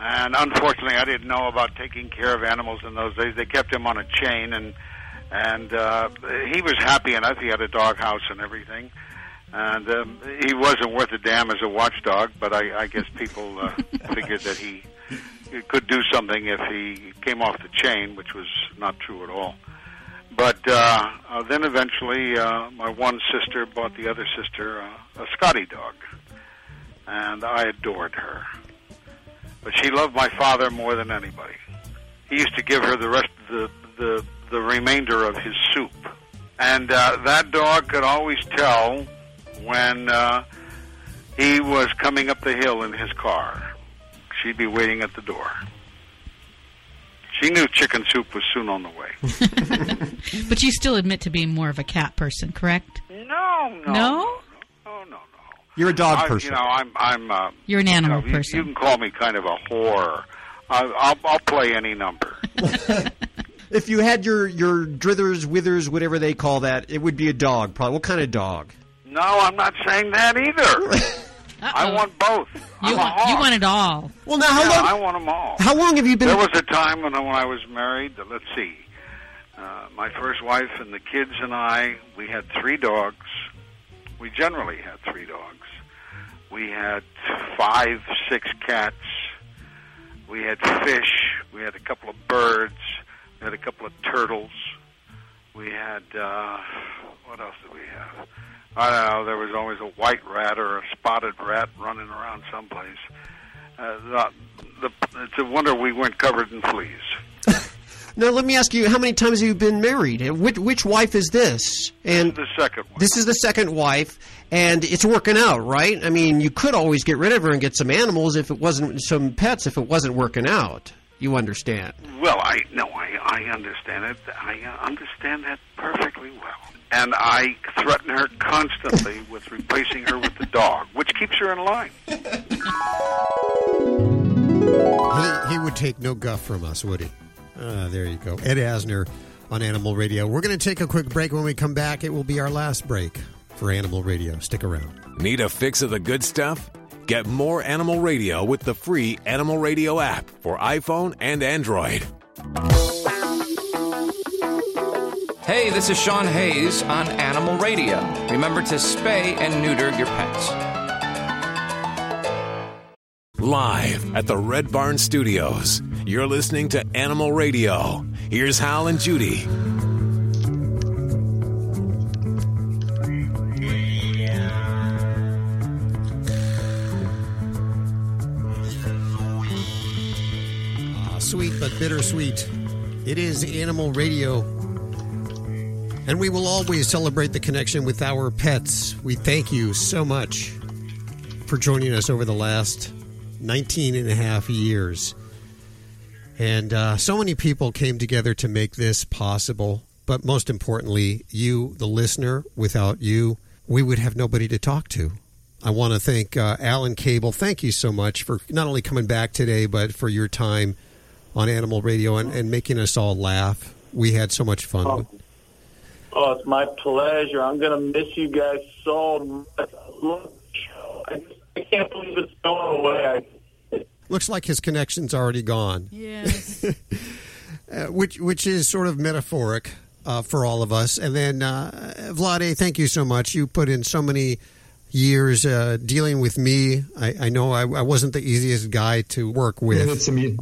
Speaker 23: and unfortunately, I didn't know about taking care of animals in those days. They kept him on a chain, and and uh, he was happy enough. He had a dog house and everything, and um, he wasn't worth a damn as a watchdog. But I, I guess people uh, figured that he could do something if he came off the chain, which was not true at all. But uh, uh, then eventually, uh, my one sister bought the other sister uh, a Scotty dog, and I adored her. But she loved my father more than anybody. He used to give her the rest of the the, the remainder of his soup, and uh, that dog could always tell when uh, he was coming up the hill in his car. She'd be waiting at the door. She knew chicken soup was soon on the way.
Speaker 30: But you still admit to being more of a cat person, correct?
Speaker 23: No, no,
Speaker 30: No? No, no.
Speaker 8: You're a dog
Speaker 23: I,
Speaker 8: person.
Speaker 23: You know, I'm. I'm. Uh,
Speaker 30: You're an animal
Speaker 23: you know, you-
Speaker 30: person.
Speaker 23: You, can call me kind of a whore. I, I'll, I'll play any number.
Speaker 8: If you had your your drithers, withers, whatever they call that, it would be a dog. Probably. What kind of dog?
Speaker 23: No, I'm not saying that either. I want both. I'm
Speaker 30: You
Speaker 23: a
Speaker 30: want,
Speaker 23: hawk.
Speaker 30: you want it all.
Speaker 8: Well, now how
Speaker 23: yeah,
Speaker 8: long?
Speaker 23: I want them all.
Speaker 8: How long have you been?
Speaker 23: There was a time when, when I was married. uh, Let's see. Uh, my first wife and the kids and I, we had three dogs. We generally had three dogs. We had five, six cats. We had fish. We had a couple of birds. We had a couple of turtles. We had uh, what else did we have? I don't know. There was always a white rat or a spotted rat running around someplace. Uh, the, the, it's a wonder we weren't covered in fleas.
Speaker 8: Now, let me ask you: How many times have you been married? Which, which wife is this? And
Speaker 23: the second one.
Speaker 8: This is the second wife, and it's working out, right? I mean, you could always get rid of her and get some animals if it wasn't some pets if it wasn't working out. You understand?
Speaker 23: Well, I no, I I understand it. I uh, understand that perfectly well, and I threaten her constantly with replacing her with the dog, which keeps her in line.
Speaker 2: He, he would take no guff from us, would he? Ah, there you go. Ed Asner on Animal Radio. We're going to take a quick break. When we come back, it will be our last break for Animal Radio. Stick around.
Speaker 1: Need a fix of the good stuff? Get more Animal Radio with the free Animal Radio app for iPhone and Android.
Speaker 28: Hey, this is Sean Hayes on Animal Radio. Remember to spay and neuter your pets.
Speaker 1: Live at the Red Barn Studios. You're listening to Animal Radio. Here's Hal and Judy.
Speaker 2: Ah, sweet but bittersweet. It is Animal Radio. And we will always celebrate the connection with our pets. We thank you so much for joining us over the last 19 and a half years. And uh, so many people came together to make this possible. But most importantly, you, the listener, without you, we would have nobody to talk to. I want to thank uh, Alan Cable. Thank you so much for not only coming back today, but for your time on Animal Radio and, and making us all laugh. We had so much fun. with-
Speaker 21: Oh, it's my pleasure. I'm going to miss you guys so much. I love the show. I, just, I can't believe it's going away. I,
Speaker 2: Looks like his connection's already gone.
Speaker 3: Yes.
Speaker 2: uh, which which is sort of metaphoric uh, for all of us. And then uh, Vlade, thank you so much. You put in so many years uh, dealing with me. I, I know I, I wasn't the easiest guy to work with.
Speaker 4: It's a mu-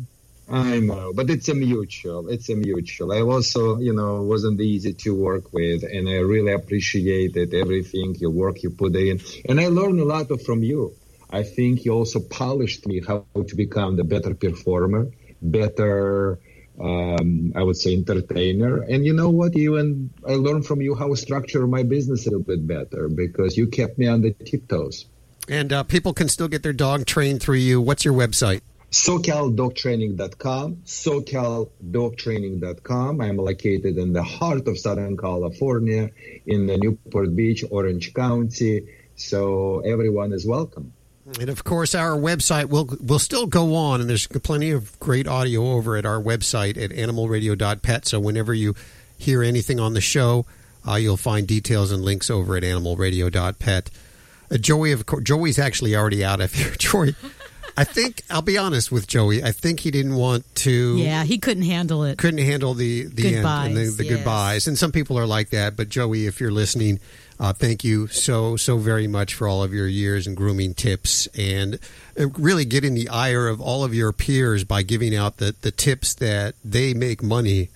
Speaker 4: I know, but it's a mutual. It's a mutual. I also, you know, wasn't easy to work with, and I really appreciated everything your work you put in, and I learned a lot from you. I think you also polished me how to become the better performer, better, um, I would say, entertainer. And you know what? Even I learned from you how to structure my business a little bit better because you kept me on the tiptoes.
Speaker 2: And uh, people can still get their dog trained through you. What's your website?
Speaker 4: SoCalDogTraining.com, SoCalDogTraining.com. I'm located in the heart of Southern California, in the Newport Beach, Orange County. So everyone is welcome.
Speaker 2: And of course, our website will will still go on, and there's plenty of great audio over at our website at animalradio.pet. So whenever you hear anything on the show, uh, you'll find details and links over at animalradio.pet. Uh, Joey, of course, Joey's actually already out of here. Joey, I think I'll be honest with Joey. I think he didn't want to.
Speaker 3: Yeah, he couldn't handle it.
Speaker 2: couldn't handle the the end and the,
Speaker 3: Goodbyes,
Speaker 2: the
Speaker 3: yes.
Speaker 2: goodbyes. And some people are like that. But Joey, if you're listening, uh, thank you so so very much for all of your years and grooming tips and uh, really getting the ire of all of your peers by giving out the the tips that they make money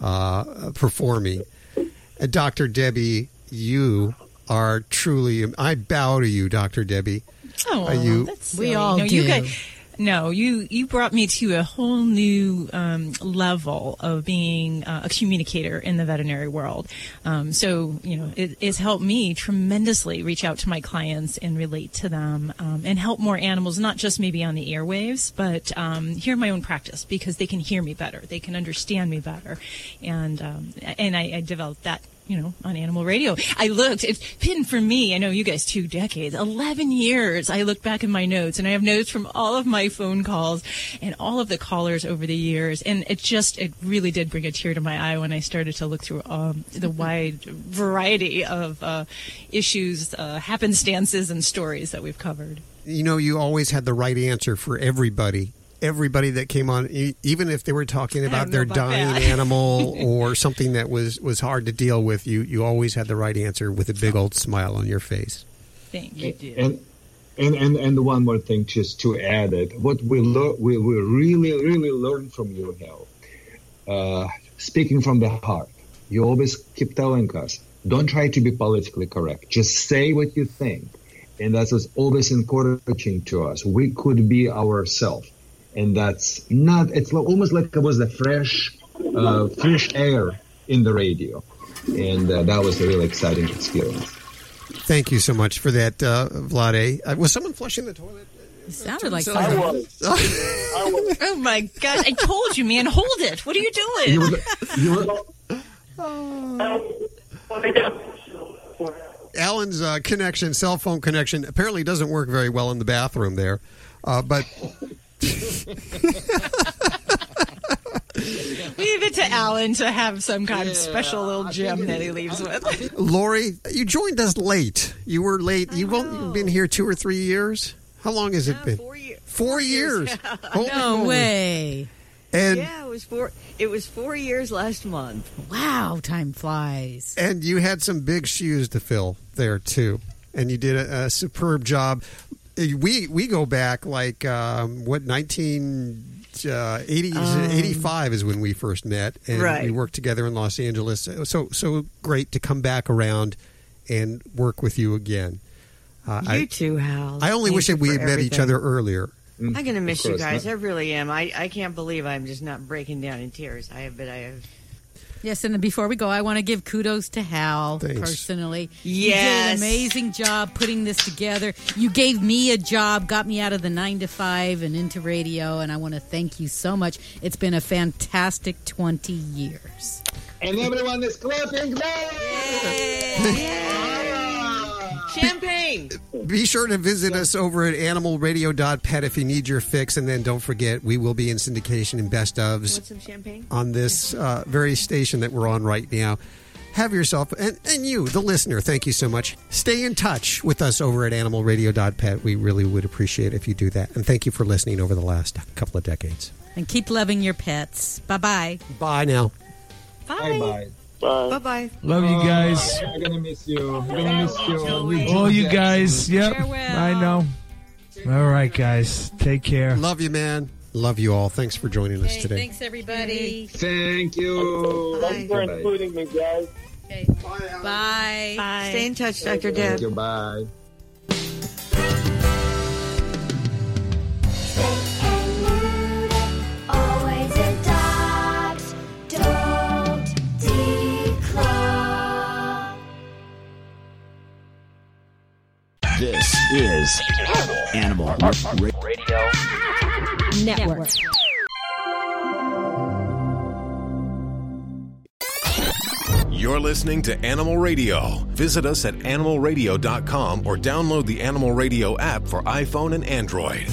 Speaker 2: uh, performing. Uh, Dr. Debbie, you are truly. I bow to you, Dr. Debbie.
Speaker 5: Oh,
Speaker 2: Are you?
Speaker 5: that's
Speaker 3: We all
Speaker 5: no, You
Speaker 3: do.
Speaker 5: guys, no, you you brought me to a whole new um, level of being uh, a communicator in the veterinary world. Um, so you know, it, it's helped me tremendously reach out to my clients and relate to them um, and help more animals, not just maybe on the airwaves, but um, in my own practice because they can hear me better, they can understand me better, and um, and I, I developed that you know, on animal radio. I looked, it's been for me, I know you guys two decades, 11 years. I look back in my notes and I have notes from all of my phone calls and all of the callers over the years. And it just, it really did bring a tear to my eye when I started to look through um, the wide variety of uh, issues, uh, happenstances, and stories that we've covered.
Speaker 2: you know you always had the right answer for everybody everybody that came on e- even if they were talking about their
Speaker 5: about
Speaker 2: dying
Speaker 5: that.
Speaker 2: animal or something that was was hard to deal with you you always had the right answer with a big old smile on your face
Speaker 5: Thank you, dear.
Speaker 4: And and and and one more thing, just to add it, what we lear- we we really really learn from you, Hal. Uh, speaking from the heart, you always keep telling us, don't try to be politically correct. Just say what you think, and that was always encouraging to us. We could be ourselves, and that's not. It's almost like it was the fresh, uh, fresh air in the radio, and uh, that was a really exciting experience.
Speaker 2: thank you so much for that uh, vlade uh, was someone flushing the toilet
Speaker 3: It sounded like
Speaker 2: I
Speaker 3: something.
Speaker 5: oh my God. I told you, man, hold it. What are you doing?
Speaker 4: You were, you were,
Speaker 2: alan's uh, connection cell phone connection apparently doesn't work very well in the bathroom there uh, but
Speaker 5: Leave it to Alan to have some kind of special little gem that he leaves with.
Speaker 2: lori you joined us late you were late you've only been here two or three years how long has it been
Speaker 9: Four, year,
Speaker 2: Four years. Holy
Speaker 3: No
Speaker 2: moly.
Speaker 3: way.
Speaker 2: And
Speaker 9: yeah, it was four. It was four years last month.
Speaker 3: Wow, time flies.
Speaker 2: and you had some big shoes to fill there too, and you did a, a superb job. We we go back like um, what nineteen. Uh, 80s,
Speaker 9: Um,
Speaker 2: 85 is when we first met, and
Speaker 9: Right.
Speaker 2: we worked together in Los Angeles. So, so great to come back around and work with you again. Uh,
Speaker 9: You
Speaker 2: I,
Speaker 9: too, Hal.
Speaker 2: I only
Speaker 9: Thank
Speaker 2: wish that we
Speaker 9: for
Speaker 2: had met each other earlier.
Speaker 9: I'm gonna miss you guys.
Speaker 2: huh?
Speaker 9: I really am. I, I can't believe I'm just not breaking down in tears. I have, but I have.
Speaker 3: Yes, and before we go, I want to give kudos to Hal
Speaker 9: Thanks.
Speaker 3: personally. You did
Speaker 9: Yes.
Speaker 3: an amazing job putting this together. You gave me a job, got me out of the nine to five and into radio, and I want to thank you so much. It's been a fantastic 20 years.
Speaker 4: and everyone is clapping.
Speaker 9: Champagne.
Speaker 2: Be sure to visit us over at animalradio.pet if you need your fix. And then don't forget, we will be in syndication and best ofs
Speaker 9: Want some champagne?
Speaker 2: on this uh, very station that we're on right now. Have yourself, and, and you, the listener, thank you so much. Stay in touch with us over at animalradio.pet. We really would appreciate if you do that. And thank you for listening over the last couple of decades.
Speaker 3: And keep loving your pets. Bye bye.
Speaker 2: Bye now.
Speaker 4: Bye bye
Speaker 9: bye. Bye bye.
Speaker 12: Love you guys.
Speaker 4: I'm gonna miss you. I'm gonna miss you.
Speaker 12: All you guys. Yep. I know. All right, guys. Take care.
Speaker 2: Love you, man. Love you all. Thanks for joining us today.
Speaker 3: Thanks, everybody.
Speaker 4: Thank you.
Speaker 9: Thanks
Speaker 21: for including me, guys.
Speaker 3: Okay. Bye. Bye.
Speaker 9: Stay in touch, Dr. Deb.
Speaker 4: Thank you. Bye.
Speaker 20: Always
Speaker 31: This is Animal Radio
Speaker 18: Network.
Speaker 1: You're listening to Animal Radio. Visit us at animalradio.com or download the Animal Radio app for iPhone and Android.